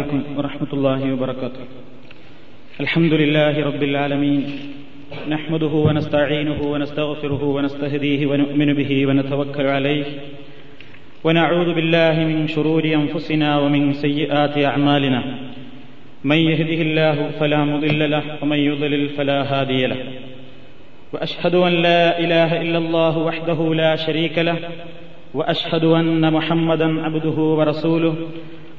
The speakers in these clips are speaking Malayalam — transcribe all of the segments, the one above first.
عليكم ورحمة الله وبركاته. الحمد لله رب العالمين. نحمده ونستعينه ونستغفره ونستهديه ونؤمن به ونتوكل عليه. ونعوذ بالله من شرور أنفسنا ومن سيئات أعمالنا. من يهده الله فلا مضل له ومن يضلل فلا هادي له. وأشهد أن لا إله إلا الله وحده لا شريك له. وأشهد أن محمدا عبده ورسوله.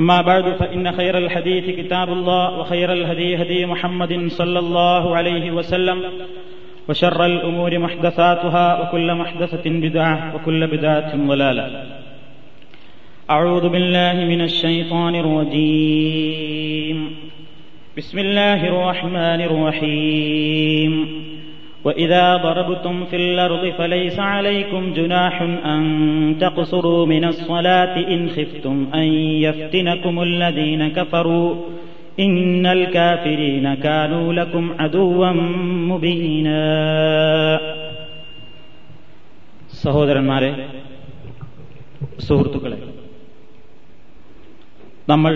أما بعد فإن خير الحديث كتاب الله وخير الهدي هدي محمد صلى الله عليه وسلم وشر الأمور محدثاتها وكل محدثة بدعة وكل بدعة ضلالة. أعوذ بالله من الشيطان الرجيم. بسم الله الرحمن الرحيم. وإذا ضربتم في الأرض فليس عليكم جناح أن تقصروا من الصلاة إن خفتم أن يفتنكم الذين كفروا إن الكافرين كانوا لكم عدوا مبينا സഹോദരന്മാരെ സുഹൃത്തുക്കളെ നമ്മൾ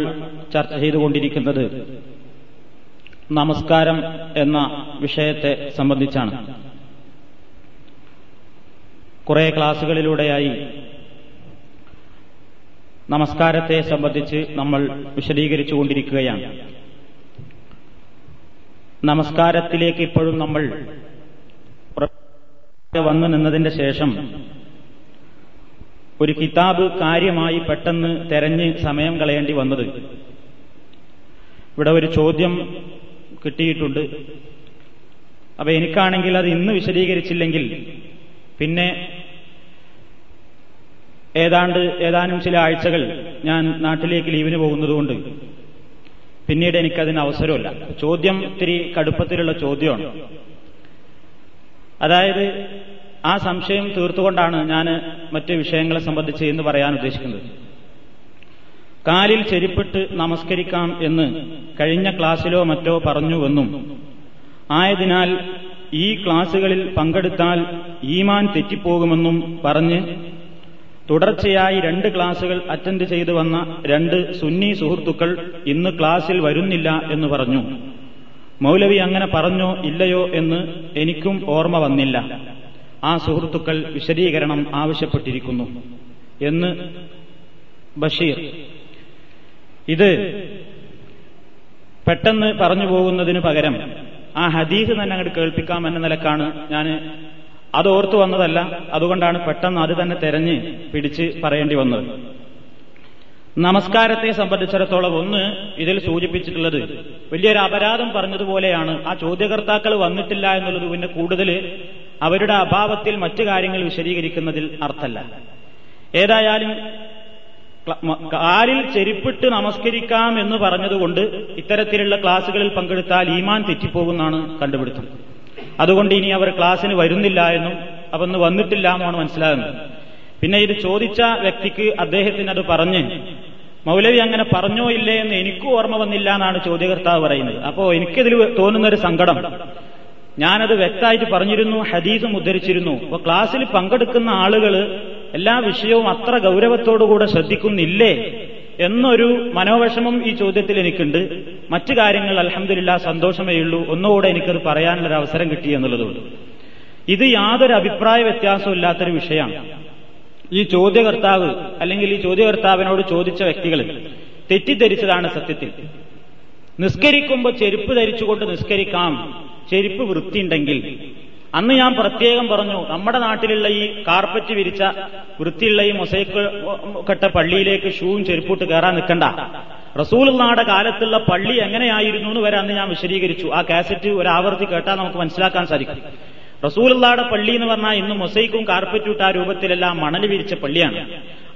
ചർച്ച ചെയ്തുകൊണ്ടിരിക്കുന്നത് നമസ്കാരം എന്ന വിഷയത്തെ സംബന്ധിച്ചാണ്. കുറെ ക്ലാസുകളിലൂടെയായി നമസ്കാരത്തെ സംബന്ധിച്ച് നമ്മൾ വിശദീകരിച്ചുകൊണ്ടിരിക്കുകയാണ്. നമസ്കാരത്തിലേക്ക് ഇപ്പോഴും നമ്മൾ വന്നു നിന്നതിന്റെ ശേഷം ഒരു കിതാബ് കാര്യമായി പെട്ടെന്ന് തെരഞ്ഞ് സമയം കളയേണ്ടി വന്നത്. ഇവിടെ ഒരു ചോദ്യം കിട്ടിയിട്ടുണ്ട്. അപ്പൊ എനിക്കാണെങ്കിൽ അത് ഇന്ന് വിശദീകരിച്ചില്ലെങ്കിൽ പിന്നെ ഏതാണ്ട് ഏതാനും ചില ആഴ്ചകൾ ഞാൻ നാട്ടിലേക്ക് ലീവിന് പോകുന്നതുകൊണ്ട് പിന്നീട് എനിക്കതിന് അവസരമില്ല. ചോദ്യം ഇത്തിരി കടുപ്പത്തിലുള്ള ചോദ്യമാണ്. അതായത് ആ സംശയം തീർത്തുകൊണ്ടാണ് ഞാൻ മറ്റ് വിഷയങ്ങളെ സംബന്ധിച്ച് എന്ന് പറയാൻ ഉദ്ദേശിക്കുന്നത് കാലിൽ ചെരിപ്പിട്ട് നമസ്കരിക്കാം എന്ന് കഴിഞ്ഞ ക്ലാസ്സിലോ മറ്റോ പറഞ്ഞുവെന്നും ആയതിനാൽ ഈ ക്ലാസുകളിൽ പങ്കെടുത്താൽ ഈമാൻ തെറ്റിപ്പോകുമെന്നും പറഞ്ഞ് തുടർച്ചയായി രണ്ട് ക്ലാസുകൾ അറ്റൻഡ് ചെയ്തു വന്ന രണ്ട് സുന്നി സുഹൃത്തുക്കൾ ഇന്ന് ക്ലാസ്സിൽ വരുന്നില്ല എന്ന് പറഞ്ഞു. മൗലവി അങ്ങനെ പറഞ്ഞോ ഇല്ലയോ എന്ന് എനിക്കും ഓർമ്മ വന്നില്ല. ആ സുഹൃത്തുക്കൾ വിശദീകരണം ആവശ്യപ്പെട്ടിരിക്കുന്നു. എന്ന് ബഷീർ ഇത് പെട്ടെന്ന് പറഞ്ഞു പോകുന്നതിന് പകരം ആ ഹദീസ് തന്നെ അങ്ങോട്ട് കേൾപ്പിക്കാം എന്ന നിലക്കാണ് ഞാൻ അത് ഓർത്തു വന്നതല്ല. അതുകൊണ്ടാണ് പെട്ടെന്ന് അത് തന്നെ തെരഞ്ഞ് പിടിച്ച് പറയേണ്ടി വന്നത്. നമസ്കാരത്തെ സംബന്ധിച്ചിടത്തോളം ഒന്ന് ഇതിൽ സൂചിപ്പിച്ചിട്ടുള്ളത് വലിയൊരു അപരാധം പറഞ്ഞതുപോലെയാണ്. ആ ചോദ്യകർത്താക്കൾ വന്നിട്ടില്ല എന്നുള്ളത് പിന്നെ കൂടുതൽ അവരുടെ അഭാവത്തിൽ മറ്റു കാര്യങ്ങൾ വിശദീകരിക്കുന്നതിൽ അർത്ഥമല്ല ഏതായാലും കാലിൽ ചെരുപ്പിട്ട് നമസ്കരിക്കാം എന്ന് പറഞ്ഞതുകൊണ്ട് ഇത്തരത്തിലുള്ള ക്ലാസുകളിൽ പങ്കെടുത്താൽ ഈമാൻ തെറ്റിപ്പോകുന്നാണ് കണ്ടുപിടുത്തം. അതുകൊണ്ട് ഇനി അവർ ക്ലാസ്സിന് വരുന്നില്ല എന്നും അപ്പൊ ഒന്ന് വന്നിട്ടില്ല എന്നാണ് മനസ്സിലാകുന്നത്. പിന്നെ ഇത് ചോദിച്ച വ്യക്തിക്ക് അദ്ദേഹത്തിന് അത് പറഞ്ഞ് മൗലവി അങ്ങനെ പറഞ്ഞോ ഇല്ലേ എന്ന് എനിക്കും ഓർമ്മ വന്നില്ല എന്നാണ് ചോദ്യകർത്താവ് പറയുന്നത്. അപ്പോ എനിക്കിതിൽ തോന്നുന്ന ഒരു സങ്കടം. ഞാനത് വ്യക്തമായിട്ട് പറഞ്ഞിരുന്നു ഹദീസും ഉദ്ധരിച്ചിരുന്നു. അപ്പൊ ക്ലാസ്സിൽ പങ്കെടുക്കുന്ന ആളുകൾ എല്ലാ വിഷയവും അത്ര ഗൗരവത്തോടുകൂടെ ശ്രദ്ധിക്കുന്നില്ലേ എന്നൊരു മനോവിഷമം ഈ ചോദ്യത്തിൽ എനിക്കുണ്ട്. മറ്റു കാര്യങ്ങൾ അലഹമില്ല സന്തോഷമേ ഉള്ളൂ. ഒന്നുകൂടെ എനിക്കത് പറയാനുള്ളൊരു അവസരം കിട്ടി എന്നുള്ളതുകൊണ്ട്. ഇത് യാതൊരു അഭിപ്രായ വ്യത്യാസവും ഇല്ലാത്തൊരു വിഷയമാണ്. ഈ ചോദ്യകർത്താവ് അല്ലെങ്കിൽ ഈ ചോദ്യകർത്താവിനോട് ചോദിച്ച വ്യക്തികൾ തെറ്റിദ്ധരിച്ചതാണ് സത്യത്തിൽ. നിസ്കരിക്കുമ്പോൾ ചെരുപ്പ് ധരിച്ചുകൊണ്ട് നിസ്കരിക്കാം. ചെരുപ്പ് വൃത്തിയുണ്ടെങ്കിൽ അന്ന് ഞാൻ പ്രത്യേകം പറഞ്ഞു നമ്മുടെ നാട്ടിലുള്ള ഈ കാർപ്പറ്റ് വിരിച്ച വൃത്തിയുള്ള ഈ മൊസൈക്ക് കെട്ട പള്ളിയിലേക്ക് ഷൂവും ചെരുപ്പിട്ട് കയറാൻ നിൽക്കണ്ട. റസൂലുള്ളാടെ കാലത്തുള്ള പള്ളി എങ്ങനെയായിരുന്നു എന്ന് വരെ അന്ന് ഞാൻ വിശദീകരിച്ചു. ആ കാസറ്റ് ഒരു ആവർത്തി കേട്ടാൽ നമുക്ക് മനസ്സിലാക്കാൻ സാധിക്കും. റസൂലുള്ളാടെ പള്ളി എന്ന് പറഞ്ഞാൽ ഇന്ന് മൊസൈക്കും കാർപ്പറ്റും ഇട്ട ആ രൂപത്തിലെല്ലാം മണൽ വിരിച്ച പള്ളിയാണ്.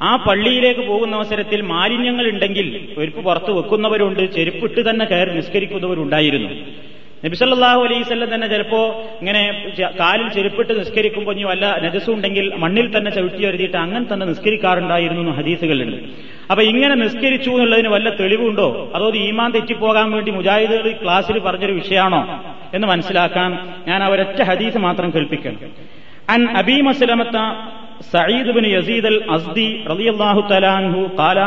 ആ പള്ളിയിലേക്ക് പോകുന്ന അവസരത്തിൽ മാലിന്യങ്ങൾ ഉണ്ടെങ്കിൽ ചെരുപ്പ് പുറത്ത് വെക്കുന്നവരുണ്ട് ചെരുപ്പിട്ട് തന്നെ കയറി നിസ്കരിക്കുന്നവരുണ്ടായിരുന്നു. നബിസല്ലാഹു അലൈസല്ലം തന്നെ ചിലപ്പോ ഇങ്ങനെ കാലിൽ ചെരുപ്പിട്ട് നിസ്കരിക്കുമ്പോൾ ഇനി വല്ല നജസ്സും ഉണ്ടെങ്കിൽ മണ്ണിൽ തന്നെ ചവിട്ടി വരുത്തിയിട്ട് അങ്ങനെ തന്നെ നിസ്കരിക്കാറുണ്ടായിരുന്നു എന്ന് ഹദീസുകളുണ്ട്. അപ്പൊ ഇങ്ങനെ നിസ്കരിച്ചു എന്നുള്ളതിന് വല്ല തെളിവുണ്ടോ? അതോ ഈമാൻ തെറ്റിപ്പോകാൻ വേണ്ടി മുജാഹിദുകൾ ക്ലാസ്സിൽ പറഞ്ഞൊരു വിഷയമാണോ എന്ന് മനസ്സിലാക്കാൻ ഞാൻ അവരൊറ്റ ഹദീസ് മാത്രം കേൾപ്പിക്കണം അൻ അബി മസ്ലമത്ത സയ്യിദ് ബിൻ യസീദ് അൽ അസ്ദി റളിയല്ലാഹു തലാൻഹു ഖാല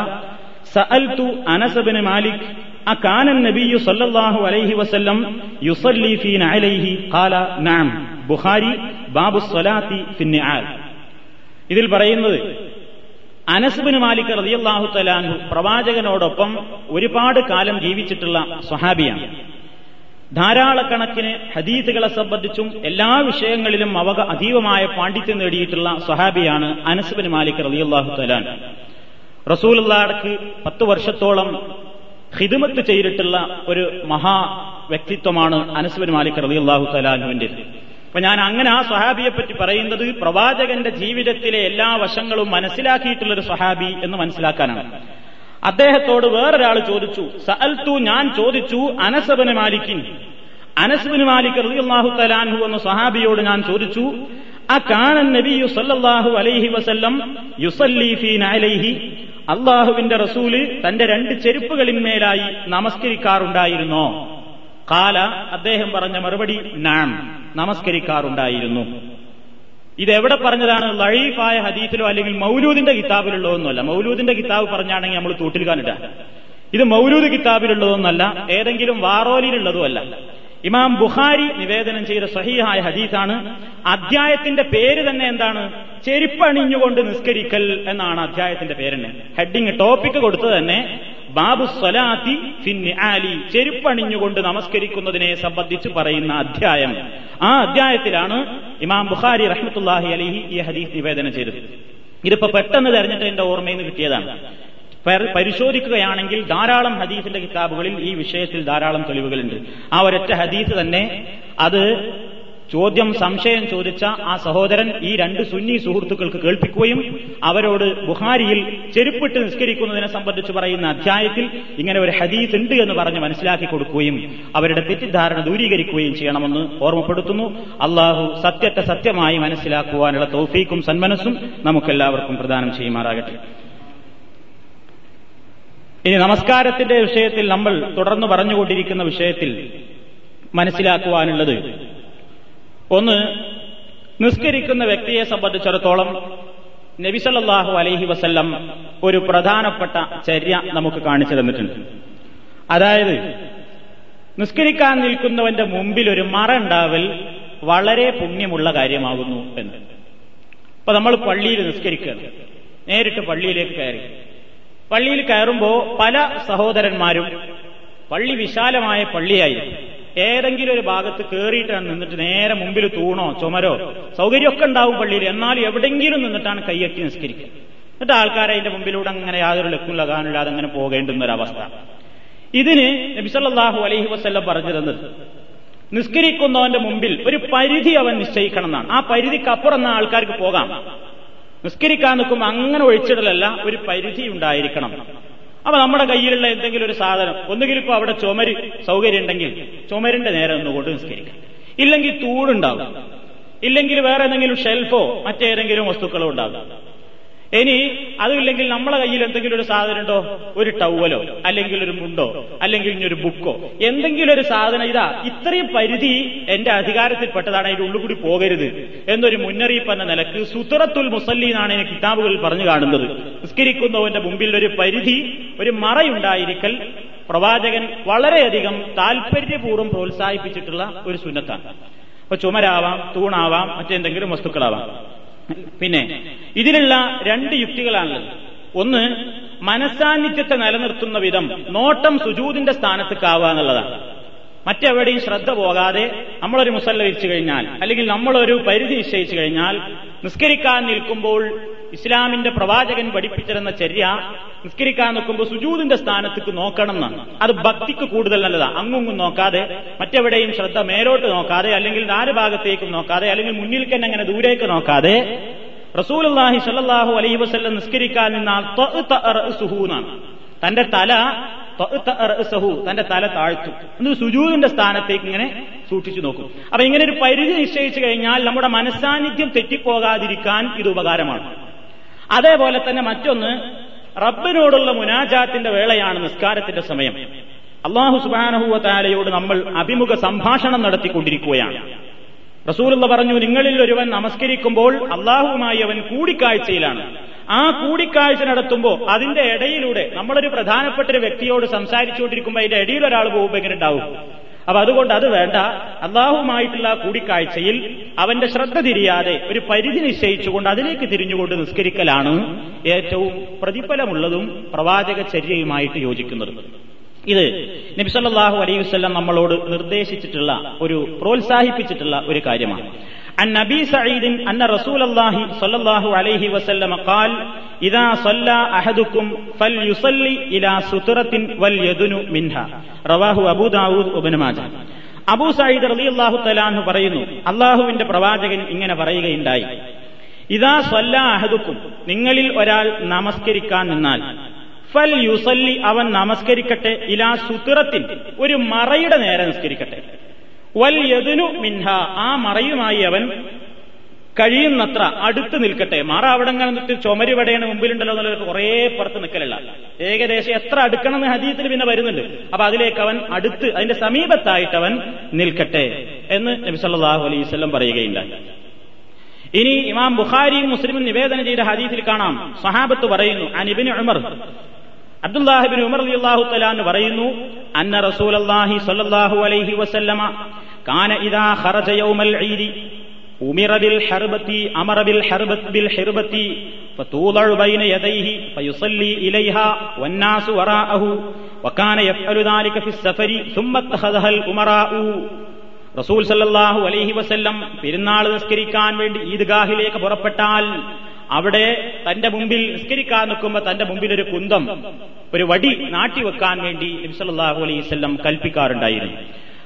സഅൽതു അനസ് ബിൻ മാലിക് أكان النبي صلى الله عليه وسلم يصلي في نعليه قال نعم ബുഖാരി ബാബു സ്വലാത്തി ഫിന്നിആൽ ഇതിൽ പറയുന്നത് അനസ്ബിന് മാലിക് റളിയല്ലാഹു തലാൻഹു പ്രവാചകനോടൊപ്പം ഒരുപാട് കാലം ജീവിച്ചിട്ടുള്ള സ്വഹാബിയാണ് ധാരാളക്കണക്കിന് ഹദീസുകളെ സംബന്ധിച്ചും എല്ലാ വിഷയങ്ങളിലും അവക അതീവമായ പാണ്ഡിത്യം നേടിയിട്ടുള്ള സ്വഹാബിയാണ് അനസ്ബിന് മാലിക് റളിയല്ലാഹു തലാൻ റസൂലുള്ളാഹ്ക്ക് പത്ത് വർഷത്തോളം ഹിദമത്ത് ചെയ്തിട്ടുള്ള ഒരു മഹാ വ്യക്തിത്വമാണ് അനസ്ബിൻ മാലിക് റളിയല്ലാഹു തലാനുവിന്റെ അപ്പൊ ഞാൻ അങ്ങനെ ആ സഹാബിയെ പറ്റി പറയുന്നത് പ്രവാചകന്റെ ജീവിതത്തിലെ എല്ലാ വശങ്ങളും മനസ്സിലാക്കിയിട്ടുള്ള ഒരു സ്വഹാബി എന്ന് മനസ്സിലാക്കാനാണ്. അദ്ദേഹത്തോട് വേറൊരാൾ ചോദിച്ചു സഅൽത്തു ഞാൻ ചോദിച്ചു അനസബിന് മാലിക്കിൻ. അനസബന് മാലിക് റളിയല്ലാഹു തലാൻഹു എന്ന സഹാബിയോട് ഞാൻ ചോദിച്ചു ആ കാണൻ നബിയു യുസല്ലാഹു അലൈഹി വസല്ലം യുസല്ലി ഫീ നഅലൈഹി അള്ളാഹുവിന്റെ റസൂൽ തന്റെ രണ്ട് ചെരുപ്പുകളിന്മേലായി നമസ്കരിക്കാറുണ്ടായിരുന്നോ. കാല അദ്ദേഹം പറഞ്ഞ മറുപടി നാം നമസ്കരിക്കാറുണ്ടായിരുന്നു. ഇതെവിടെ പറഞ്ഞതാണ്? ലഴീഫായ ഹദീസിലോ അല്ലെങ്കിൽ മൗലൂദിന്റെ കിതാബിലുള്ളതോ ഒന്നുമല്ല. മൗലൂദിന്റെ കിതാബ് പറഞ്ഞാണെങ്കിൽ നമ്മൾ തൂട്ടിൽ കാണിട്ട ഇത് മൗലൂദ് കിതാബിലുള്ളതൊന്നല്ല ഏതെങ്കിലും വാറോലിയിലുള്ളതുമല്ല. ഇമാം ബുഖാരി നിവേദനം ചെയ്ത സഹീഹായ ഹദീസാണ്. അധ്യായത്തിന്റെ പേര് തന്നെ എന്താണ്? ചെരുപ്പണിഞ്ഞുകൊണ്ട് നിസ്കരിക്കൽ എന്നാണ് അധ്യായത്തിന്റെ പേരെന്നെ. ഹെഡിങ് ടോപ്പിക് കൊടുത്തത് തന്നെ ബാബു സ്വലാത്തി ഫിന്നി ആലി ചെരുപ്പണിഞ്ഞുകൊണ്ട് നമസ്കരിക്കുന്നതിനെ സംബന്ധിച്ച് പറയുന്ന അധ്യായം. ആ അധ്യായത്തിലാണ് ഇമാം ബുഖാരി റഹ്മത്തുല്ലാഹി അലിഹി ഈ ഹദീസ് നിവേദനം ചെയ്തത്. ഇതിപ്പോ പെട്ടെന്ന് തെരഞ്ഞിട്ട് എന്റെ ഓർമ്മയിൽ നിന്ന് കിട്ടിയതാണ്. പരിശോധിക്കുകയാണെങ്കിൽ ധാരാളം ഹദീസിന്റെ കിതാബുകളിൽ ഈ വിഷയത്തിൽ ധാരാളം തെളിവുകളുണ്ട്. ആ ഒരൊറ്റ ഹദീസ് തന്നെ അത് ചോദ്യം സംശയം ചോദിച്ച ആ സഹോദരൻ ഈ രണ്ട് സുന്നി സുഹൃത്തുക്കൾക്ക് കേൾപ്പിക്കുകയും അവരോട് ബുഹാരിയിൽ ചെരുപ്പിട്ട് നിസ്കരിക്കുന്നതിനെ സംബന്ധിച്ച് പറയുന്ന അധ്യായത്തിൽ ഇങ്ങനെ ഒരു ഹദീസ് ഉണ്ട് എന്ന് പറഞ്ഞ് മനസ്സിലാക്കി കൊടുക്കുകയും അവരുടെ തെറ്റിദ്ധാരണ ദൂരീകരിക്കുകയും ചെയ്യണമെന്ന് ഓർമ്മപ്പെടുത്തുന്നു. അള്ളാഹു സത്യത്തെ സത്യമായി മനസ്സിലാക്കുവാനുള്ള തൗഫീക്കും സന്മനസ്സും നമുക്കെല്ലാവർക്കും പ്രദാനം ചെയ്യുമാറാകട്ടെ. ഇനി നമസ്കാരത്തിന്റെ വിഷയത്തിൽ നമ്മൾ തുടർന്ന് പറഞ്ഞുകൊണ്ടിരിക്കുന്ന വിഷയത്തിൽ മനസ്സിലാക്കുവാനുള്ളത്. ഒന്ന് നിസ്കരിക്കുന്ന വ്യക്തിയെ സംബന്ധിച്ചിടത്തോളം നബിസല്ലാഹു അലൈഹി വസല്ലം ഒരു പ്രധാനപ്പെട്ട ചര്യ നമുക്ക് കാണിച്ചു തന്നിട്ടുണ്ട്. അതായത് നിസ്കരിക്കാൻ നിൽക്കുന്നവന്റെ മുമ്പിൽ ഒരു മറ ഉണ്ടാവൽ വളരെ പുണ്യമുള്ള കാര്യമാകുന്നു എന്ന്. അപ്പൊ നമ്മൾ പള്ളിയിൽ നിസ്കരിക്കുകയാണ്. നേരിട്ട് പള്ളിയിലേക്ക് കയറി. പള്ളിയിൽ കയറുമ്പോൾ പല സഹോദരന്മാരും പള്ളി വിശാലമായ പള്ളിയായി ഏതെങ്കിലും ഒരു ഭാഗത്ത് കയറിയിട്ടാണ് നിന്നിട്ട് നേരെ മുമ്പിൽ തൂണോ ചുമരോ സൗകര്യമൊക്കെ ഉണ്ടാവും പള്ളിയിൽ. എന്നാൽ എവിടെയെങ്കിലും നിന്നിട്ടാണ് കൈയറ്റി നിസ്കരിക്കുക. എന്നിട്ട് ആൾക്കാരെ അതിന്റെ മുമ്പിലൂടെ അങ്ങനെ യാതൊരു ലക്കും ലഗാനില്ലാതെ അങ്ങനെ പോകേണ്ടുന്ന ഒരവസ്ഥ ഇതിന് നബിസല്ലാഹു അലൈഹി വസ്ല്ലം പറഞ്ഞു നിസ്കരിക്കുന്നവന്റെ മുമ്പിൽ ഒരു പരിധി അവൻ നിശ്ചയിക്കണം എന്നാണ്. ആ പരിധിക്കപ്പുറം ആൾക്കാർക്ക് പോകാം. നിസ്കരിക്കാൻ നിൽക്കുമ്പോൾ അങ്ങനെ ഒഴിച്ചിടലല്ല ഒരു പരിധി ഉണ്ടായിരിക്കണം. അപ്പൊ നമ്മുടെ കയ്യിലുള്ള എന്തെങ്കിലും ഒരു സാധനം ഒന്നുകിൽ ഇപ്പൊ അവിടെ ചുമര് സൗകര്യം ഉണ്ടെങ്കിൽ ചുമരിന്റെ നേരെ ഒന്നുകൊണ്ട് നിസ്കരിക്കാം. ഇല്ലെങ്കിൽ തൂടുണ്ടാവും. ഇല്ലെങ്കിൽ വേറെ എന്തെങ്കിലും ഷെൽഫോ മറ്റേതെങ്കിലും വസ്തുക്കളോ ഇനി അതുമില്ലെങ്കിൽ നമ്മളെ കയ്യിൽ എന്തെങ്കിലും ഒരു സാധനം ഉണ്ടോ? ഒരു ടവലോ അല്ലെങ്കിൽ ഒരു മുണ്ടോ അല്ലെങ്കിൽ ഇനിയൊരു ബുക്കോ. എന്തെങ്കിലും ഒരു സാധനം ഇതാ ഇത്രയും പരിധി എന്റെ അധികാരത്തിൽപ്പെട്ടതാണ് അതിന്റെ ഉള്ളുകൂടി പോകരുത്. എന്നൊരു മുന്നറിയിപ്പ് എന്ന നിലയ്ക്ക് സുത്തറത്തുൽ മുസല്ലീനാണ് എനിക്ക് കിതാബുകളിൽ പറഞ്ഞു കാണുന്നത്. നിസ്കരിക്കുന്നവന്റെ മുമ്പിൽ ഒരു പരിധി ഒരു മറയുണ്ടായിരിക്കൽ പ്രവാചകൻ വളരെയധികം താല്പര്യപൂർവം പ്രോത്സാഹിപ്പിച്ചിട്ടുള്ള ഒരു സുന്നത്താണ്. അപ്പൊ ചുമരാവാം തൂണാവാം മറ്റെന്തെങ്കിലും വസ്തുക്കളാവാം. പിന്നെ ഇതിലുള്ള രണ്ട് യുക്തികളാണുള്ളത്. ഒന്ന് മനസാന്നിധ്യത്തെ നിലനിർത്തുന്ന വിധം നോട്ടം സുജൂതിന്റെ സ്ഥാനത്തേക്കാവുക എന്നുള്ളതാണ്. മറ്റെവിടെയും ശ്രദ്ധ പോകാതെ നമ്മളൊരു മുസല്ല വിരിച്ചു കഴിഞ്ഞാൽ അല്ലെങ്കിൽ നമ്മളൊരു പരിധി നിശ്ചയിച്ചു കഴിഞ്ഞാൽ നിസ്കരിക്കാൻ നിൽക്കുമ്പോൾ ഇസ്ലാമിന്റെ പ്രവാചകൻ പഠിപ്പിച്ചിരുന്ന ചര്യ നിസ്കരിക്കാൻ നിൽക്കുമ്പോൾ സുജൂദിന്റെ സ്ഥാനത്തേക്ക് നോക്കണം എന്നാണ്. അത് ഭക്തിക്ക് കൂടുതൽ നല്ലതാണ് അങ്ങുങ്ങും നോക്കാതെ മറ്റെവിടെയും ശ്രദ്ധ മേലോട്ട് നോക്കാതെ അല്ലെങ്കിൽ നാല് ഭാഗത്തേക്കും നോക്കാതെ അല്ലെങ്കിൽ മുന്നിൽ തന്നെ അങ്ങനെ ദൂരേക്ക് നോക്കാതെ റസൂലുള്ളാഹി സല്ലാഹു അലൈഹി വസല്ലം നിസ്കരിക്കാൻ നിന്നാൽ തന്റെ തല തന്റെ തല താഴ്ത്തു എന്നിട്ട് സുജൂദിന്റെ സ്ഥാനത്തേക്ക് ഇങ്ങനെ സൂക്ഷിച്ചു നോക്കും അപ്പൊ ഇങ്ങനെ ഒരു പരിധി നിശ്ചയിച്ചു കഴിഞ്ഞാൽ നമ്മുടെ മനസ്സാന്നിധ്യം തെറ്റിപ്പോകാതിരിക്കാൻ ഇത് ഉപകാരമാണ് അതേപോലെ തന്നെ മറ്റൊന്ന് റബ്ബിനോടുള്ള മുനാജാത്തിന്റെ വേളയാണ് നിസ്കാരത്തിന്റെ സമയം അള്ളാഹു സുബാനഹുവ താലയോട് നമ്മൾ അഭിമുഖ സംഭാഷണം നടത്തിക്കൊണ്ടിരിക്കുകയാണ് റസൂലുള്ള പറഞ്ഞു നിങ്ങളിൽ ഒരുവൻ നമസ്കരിക്കുമ്പോൾ അള്ളാഹുവുമായി അവൻ കൂടിക്കാഴ്ചയിലാണ് ആ കൂടിക്കാഴ്ച നടത്തുമ്പോൾ അതിന്റെ ഇടയിലൂടെ നമ്മളൊരു പ്രധാനപ്പെട്ട ഒരു വ്യക്തിയോട് സംസാരിച്ചുകൊണ്ടിരിക്കുമ്പോൾ അതിന്റെ ഇടയിൽ ഒരാൾ പോകുമ്പോൾ എങ്ങനെ ഉണ്ടാവും? അപ്പൊ അതുകൊണ്ട് അത് വേണ്ട. അള്ളാഹുമായിട്ടുള്ള കൂടിക്കാഴ്ചയിൽ അവന്റെ ശ്രദ്ധ തിരിയാതെ ഒരു പരിധി നിശ്ചയിച്ചുകൊണ്ട് അതിലേക്ക് തിരിഞ്ഞുകൊണ്ട് നിസ്കരിക്കലാണ് ഏറ്റവും പ്രതിഫലമുള്ളതും പ്രവാചക ചര്യയുമായിട്ട് യോജിക്കുന്നത്. ഇത് നബിസല്ലാഹു അലൈഹി നമ്മളോട് നിർദ്ദേശിച്ചിട്ടുള്ള ഒരു പ്രോത്സാഹിപ്പിച്ചിട്ടുള്ള ഒരു കാര്യമാണ്. عن نبي سعيد أن رسول الله صلى الله عليه وسلم قال إذا صلى أحدكم فليصلي إلى سترة وليدن منها رواه أبو داود وابن ماجه അബൂ സയ്യിദ് റലി അള്ളാഹു തലാന്ന് പറയുന്നു അള്ളാഹുവിന്റെ പ്രവാചകൻ ഇങ്ങനെ പറയുകയുണ്ടായി ഇതാ സ്വല്ല അഹദുക്കും നിങ്ങളിൽ ഒരാൾ നമസ്കരിക്കാൻ നിന്നാൽ ഫൽ യുസല്ലി അവൻ നമസ്കരിക്കട്ടെ ഇലാ സുത്തിറത്തിൻ ഒരു മറയുടെ നേരെ നിസ്കരിക്കട്ടെ വൽ മിൻഹ. ആ മറയുമായി അവൻ കഴിയുന്നത്ര അടുത്ത് നിൽക്കട്ടെ. മറ അവിടെ നിന്നിട്ട് ചുമരിവടയാണ് മുമ്പിലുണ്ടല്ലോ എന്നുള്ളത് കുറേ പുറത്ത് നിൽക്കലല്ല ഏകദേശം എത്ര അടുക്കണം എന്ന് ഹദീത്തിൽ പിന്നെ വരുന്നുണ്ട്. അപ്പൊ അതിലേക്ക് അവൻ അടുത്ത് അതിന്റെ സമീപത്തായിട്ട് അവൻ നിൽക്കട്ടെ എന്ന് നബി സല്ലാഹു അലൈഹി വസല്ലം പറയുകയുണ്ടായി. ഇനി ഇമാം ബുഖാരിയും മുസ്ലിമും നിവേദനം ചെയ്ത ഹദീസിൽ കാണാം. സഹാബത്ത് പറയുന്നു അനിബിന് ഉമർ. അബ്ദുല്ലാഹിബിൻ ഉമർ അള്ളാഹു തലാന്ന് പറയുന്നു അന്ന റസൂലല്ലാഹി സ്വല്ലല്ലാഹു അലൈഹി വസല്ലമ കാന ഇദാ ഖറജ യൗമൽ ഈദി ഉമിറ ബിൽ ഹർബത്തി അമറ ബിൽ ഹർബത്ത് ബിൽ ഹിർബത്തി فتوضع بين يديه فيصلي إليها والناس وراءه وكان يفعل ذلك في السفر ثم اتخذها الأمراء റസൂൽ സല്ലാഹു അലൈഹി വസല്ലം പെരുന്നാൾ നിസ്കരിക്കാൻ വേണ്ടി ഈദ്ഗാഹിലേക്ക് പുറപ്പെട്ടാൽ അവിടെ തന്റെ മുമ്പിൽ നിസ്കരിക്കാൻ നിൽക്കുമ്പോൾ തന്റെ മുമ്പിൽ ഒരു കുന്തം ഒരു വടി നാട്ടിവെക്കാൻ വേണ്ടി നബി സല്ലല്ലാഹു അലൈഹി വസല്ലം കൽപ്പിക്കാറുണ്ടായിരുന്നു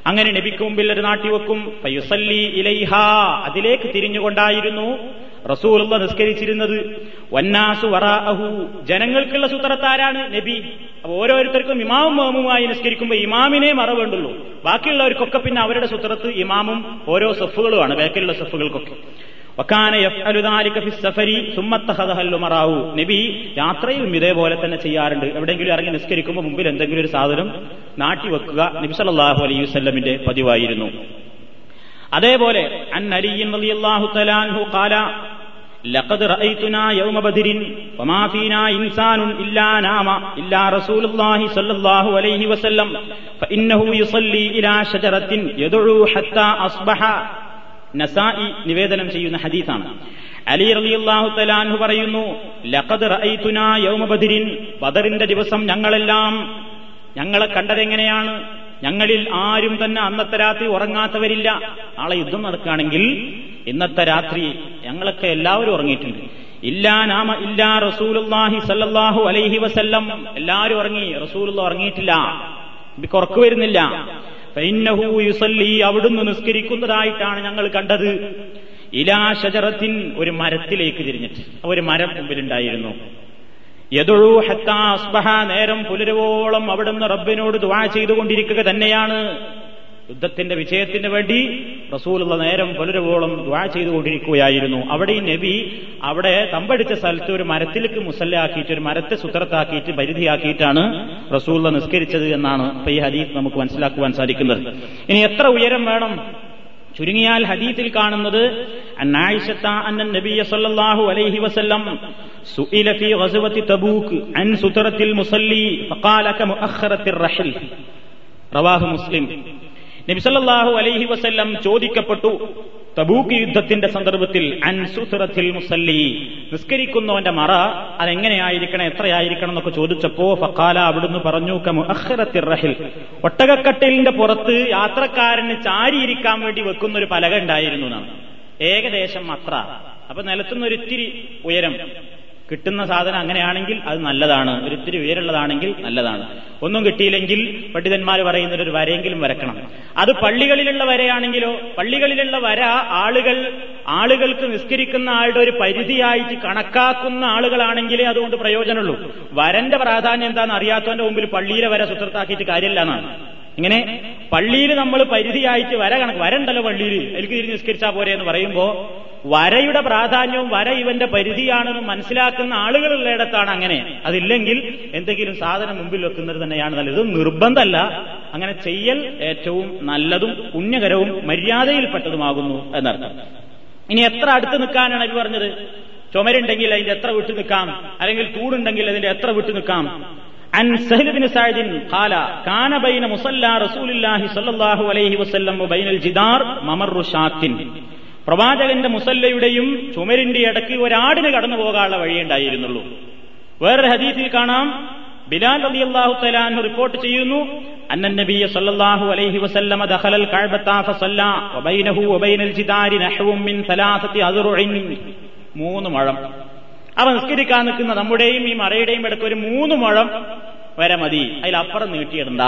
അങ്ങനെ നബിക്ക് മുമ്പിൽ ഒരു നാട്ടിവെക്കും പയ്യുസല്ലി ഇലൈഹ. അതിലേക്ക് തിരിഞ്ഞുകൊണ്ടായിരുന്നു റസൂലുള്ള നിസ്കരിച്ചിരുന്നത്. വന്നാസു വറാഅഹു. ജനങ്ങൾക്കുള്ള സൂത്രത്താരാണ് നബി. അപ്പൊ ഓരോരുത്തർക്കും ഇമാമും മാമുമായി നിസ്കരിക്കുമ്പോൾ ഇമാമിനെ മറവേണ്ടുള്ളൂ. ബാക്കിയുള്ളവർക്കൊക്കെ പിന്നെ അവരുടെ സൂത്രത്ത് ഇമാമും ഓരോ സഫുകളുമാണ്. ബാക്കിയുള്ള സഫുകൾക്കൊക്കെ. വക്കാന യഫ്അലുദാലിക ഫി സഫരി സുമ്മത്തഹദഹൽ ഉമറാവു നബി യാത്രയിലും ഇതേപോലെ തന്നെ ചെയ്യാറുണ്ട് എവിടെയെങ്കിലും ഇറങ്ങി നിസ്കരിക്കുമ്പോൾ മുമ്പിൽ എന്തെങ്കിലും ഒരു സാധനം നാട്ടി വെക്കുക നബി സല്ലല്ലാഹു അലൈഹി വസല്ലമിന്റെ പതിവായിരുന്നു അതേപോലെ അൻ അലിയൻ റളിയല്ലാഹു തആല അൻഹു ഖാല لقد رأيتنا يوم بدر وما فينا إنسان إلا نام إلا رسول الله صلى الله عليه وسلم فإنه يصلي إلى شجرة يدعو حتى أصبح നസായി നിവേദനം ചെയ്യുന്ന ഹദീസാണ്. അലി റളിയല്ലാഹു തലാൻഹു പറയുന്നു ലഖദ് റഅയ്തുനാ യൗമ ബദരിൻ ബദറിന്റെ ദിവസം ഞങ്ങളെല്ലാം ഞങ്ങളെ കണ്ടതെങ്ങനെയാണ് ഞങ്ങളിൽ ആരും തന്നെ അന്നത്തെ രാത്രി ഉറങ്ങാത്തവരില്ല. നാളെ യുദ്ധം നടക്കുകയാണെങ്കിൽ ഇന്നത്തെ രാത്രി ഞങ്ങളൊക്കെ എല്ലാവരും ഉറങ്ങിയിട്ടുണ്ട്. ഇല്ലാ നാമ ഇല്ലാ റസൂലുല്ലാഹി സല്ലല്ലാഹു അലൈഹി വസല്ലം. എല്ലാവരും ഉറങ്ങി റസൂലുള്ള ഉറങ്ങിയിട്ടില്ല ഉറക്കു വരുന്നില്ല. ഫൈന്നഹു അവിടുന്ന് നിസ്കരിക്കുന്നതായിട്ടാണ് ഞങ്ങൾ കണ്ടത്. ഇലാ ഷജറത്തിൻ ഒരു മരത്തിലേക്ക് തിരിഞ്ഞിട്ട് ഒരു മരം മുമ്പിലുണ്ടായിരുന്നു യതൊഴു ഹത്താ അസ്ബഹ നേരം പുലരുവോളം അവിടുന്ന് റബ്ബിനോട് ദുആ ചെയ്തുകൊണ്ടിരിക്കുക തന്നെയാണ്. യുദ്ധത്തിന്റെ വിജയത്തിന് വേണ്ടി റസൂലുള്ള നേരം പുലരുവോളം ദ്വാ ചെയ്തുകൊണ്ടിരിക്കുകയായിരുന്നു. അവിടെ ഈ നബി അവിടെ തമ്പടിച്ച സ്ഥലത്ത് ഒരു മരത്തിലേക്ക് മുസല്ലാക്കിയിട്ട് ഒരു മരത്തെ സുത്രത്താക്കിയിട്ട് പരിധിയാക്കിയിട്ടാണ് റസൂലുള്ള നിസ്കരിച്ചത് എന്നാണ് ഇപ്പൊ ഈ ഹദീസ് നമുക്ക് മനസ്സിലാക്കുവാൻ സാധിക്കുന്നത്. ഇനി എത്ര ഉയരം വേണം? ചുരുങ്ങിയാൽ ഹദീസിൽ കാണുന്നത് അലൈഹി വസല്ലം നബി സല്ലല്ലാഹു അലൈഹി വസ്ല്ലം ചോദിക്കപ്പെട്ടു തബൂക്ക് യുദ്ധത്തിന്റെ സന്ദർഭത്തിൽ അൻ സുത്രത്തിൽ മുസല്ലി നിസ്കരിക്കുന്നവന്റെ മറ അതെങ്ങനെയായിരിക്കണം എത്രയായിരിക്കണം എന്നൊക്കെ ചോദിച്ചപ്പോ ഫക്കാല അവിടുന്ന് പറഞ്ഞു റഹിൽ. ഒട്ടകക്കട്ടിലിന്റെ പുറത്ത് യാത്രക്കാരന് ചാരിയിരിക്കാൻ വേണ്ടി വെക്കുന്ന ഒരു പലക ഉണ്ടായിരുന്നു നാം ഏകദേശം അത്ര. അപ്പൊ നിലത്തുനിന്ന് ഒരിത്തിരി ഉയരം. കിട്ടുന്ന സാധനം അങ്ങനെയാണെങ്കിൽ അത് നല്ലതാണ്. ഒരിത്തിരി ഉയരുള്ളതാണെങ്കിൽ നല്ലതാണ്. ഒന്നും കിട്ടിയില്ലെങ്കിൽ പണ്ഡിതന്മാർ പറയുന്നൊരു വരയെങ്കിലും വരക്കണം. അത് പള്ളികളിലുള്ള വരയാണെങ്കിലോ പള്ളികളിലുള്ള വര ആളുകൾ ആളുകൾക്ക് നിസ്കരിക്കുന്ന ആളുടെ ഒരു പരിധിയായിട്ട് കണക്കാക്കുന്ന ആളുകളാണെങ്കിലേ അതുകൊണ്ട് പ്രയോജനമുള്ളൂ. വരന്റെ പ്രാധാന്യം എന്താണെന്ന് അറിയാത്തവന്റെ മുമ്പിൽ പള്ളിയിലെ വര സുത്രത്താക്കിയിട്ട് കാര്യമില്ല എന്നാണ്. ഇങ്ങനെ പള്ളിയിൽ നമ്മൾ പരിധിയായിട്ട് വര കണക്ക് വരണ്ടല്ലോ പള്ളിയിൽ എനിക്ക് തിരിഞ്ഞ് നിസ്കരിച്ചാൽ പോരെ എന്ന് പറയുമ്പോൾ വരയുടെ പ്രാധാന്യവും വര ഇവന്റെ പരിധിയാണെന്ന് മനസ്സിലാക്കുന്ന ആളുകളുള്ളിടത്താണ് അങ്ങനെ അതില്ലെങ്കിൽ എന്തെങ്കിലും സാധനം മുമ്പിൽ വെക്കുന്നത് തന്നെയാണ് നല്ലത് ഇത് നിർബന്ധമല്ല അങ്ങനെ ചെയ്യൽ ഏറ്റവും നല്ലതും പുണ്യകരവും മര്യാദയിൽപ്പെട്ടതുമാകുന്നു എന്നർത്ഥം ഇനി എത്ര അടുത്ത് നിൽക്കാനാണ് ഇത് പറഞ്ഞത് ചുമരുണ്ടെങ്കിൽ അതിന്റെ എത്ര വിട്ടു നിൽക്കാം അല്ലെങ്കിൽ തൂടുണ്ടെങ്കിൽ അതിന്റെ എത്ര വിട്ടു നിൽക്കാം عن سهل بن سعد قال كان بين مصلى رسول الله صلى الله عليه وسلم وبين الجدار ممر شاة പ്രവാചകന്റെ മുസല്ലയുടെയും ചുമരിന്റെ ഇടയ്ക്ക് ഒരാടിന് കടന്നു പോകാനുള്ള വഴിയുണ്ടായിരുന്നുള്ളൂ വേറൊരു ഹദീസിൽ കാണാം. ബിലാൽ അലി അള്ളാഹു തലാൻ റിപ്പോർട്ട് ചെയ്യുന്നു അന്നൻ നബിയ സല്ലല്ലാഹു അലൈഹി വസല്ലമ ദഖലൽ വബൈനഹു വബൈനൽ മിൻ മൂന്ന് മുഴം. അവ നിസ്കരിക്കാൻ നിൽക്കുന്ന നമ്മുടെയും ഈ മറയുടെയും ഇടയ്ക്ക് ഒരു മൂന്ന് മുഴം വരെ മതി. അതിലപ്പുറം നീട്ടിയിടണ്ട.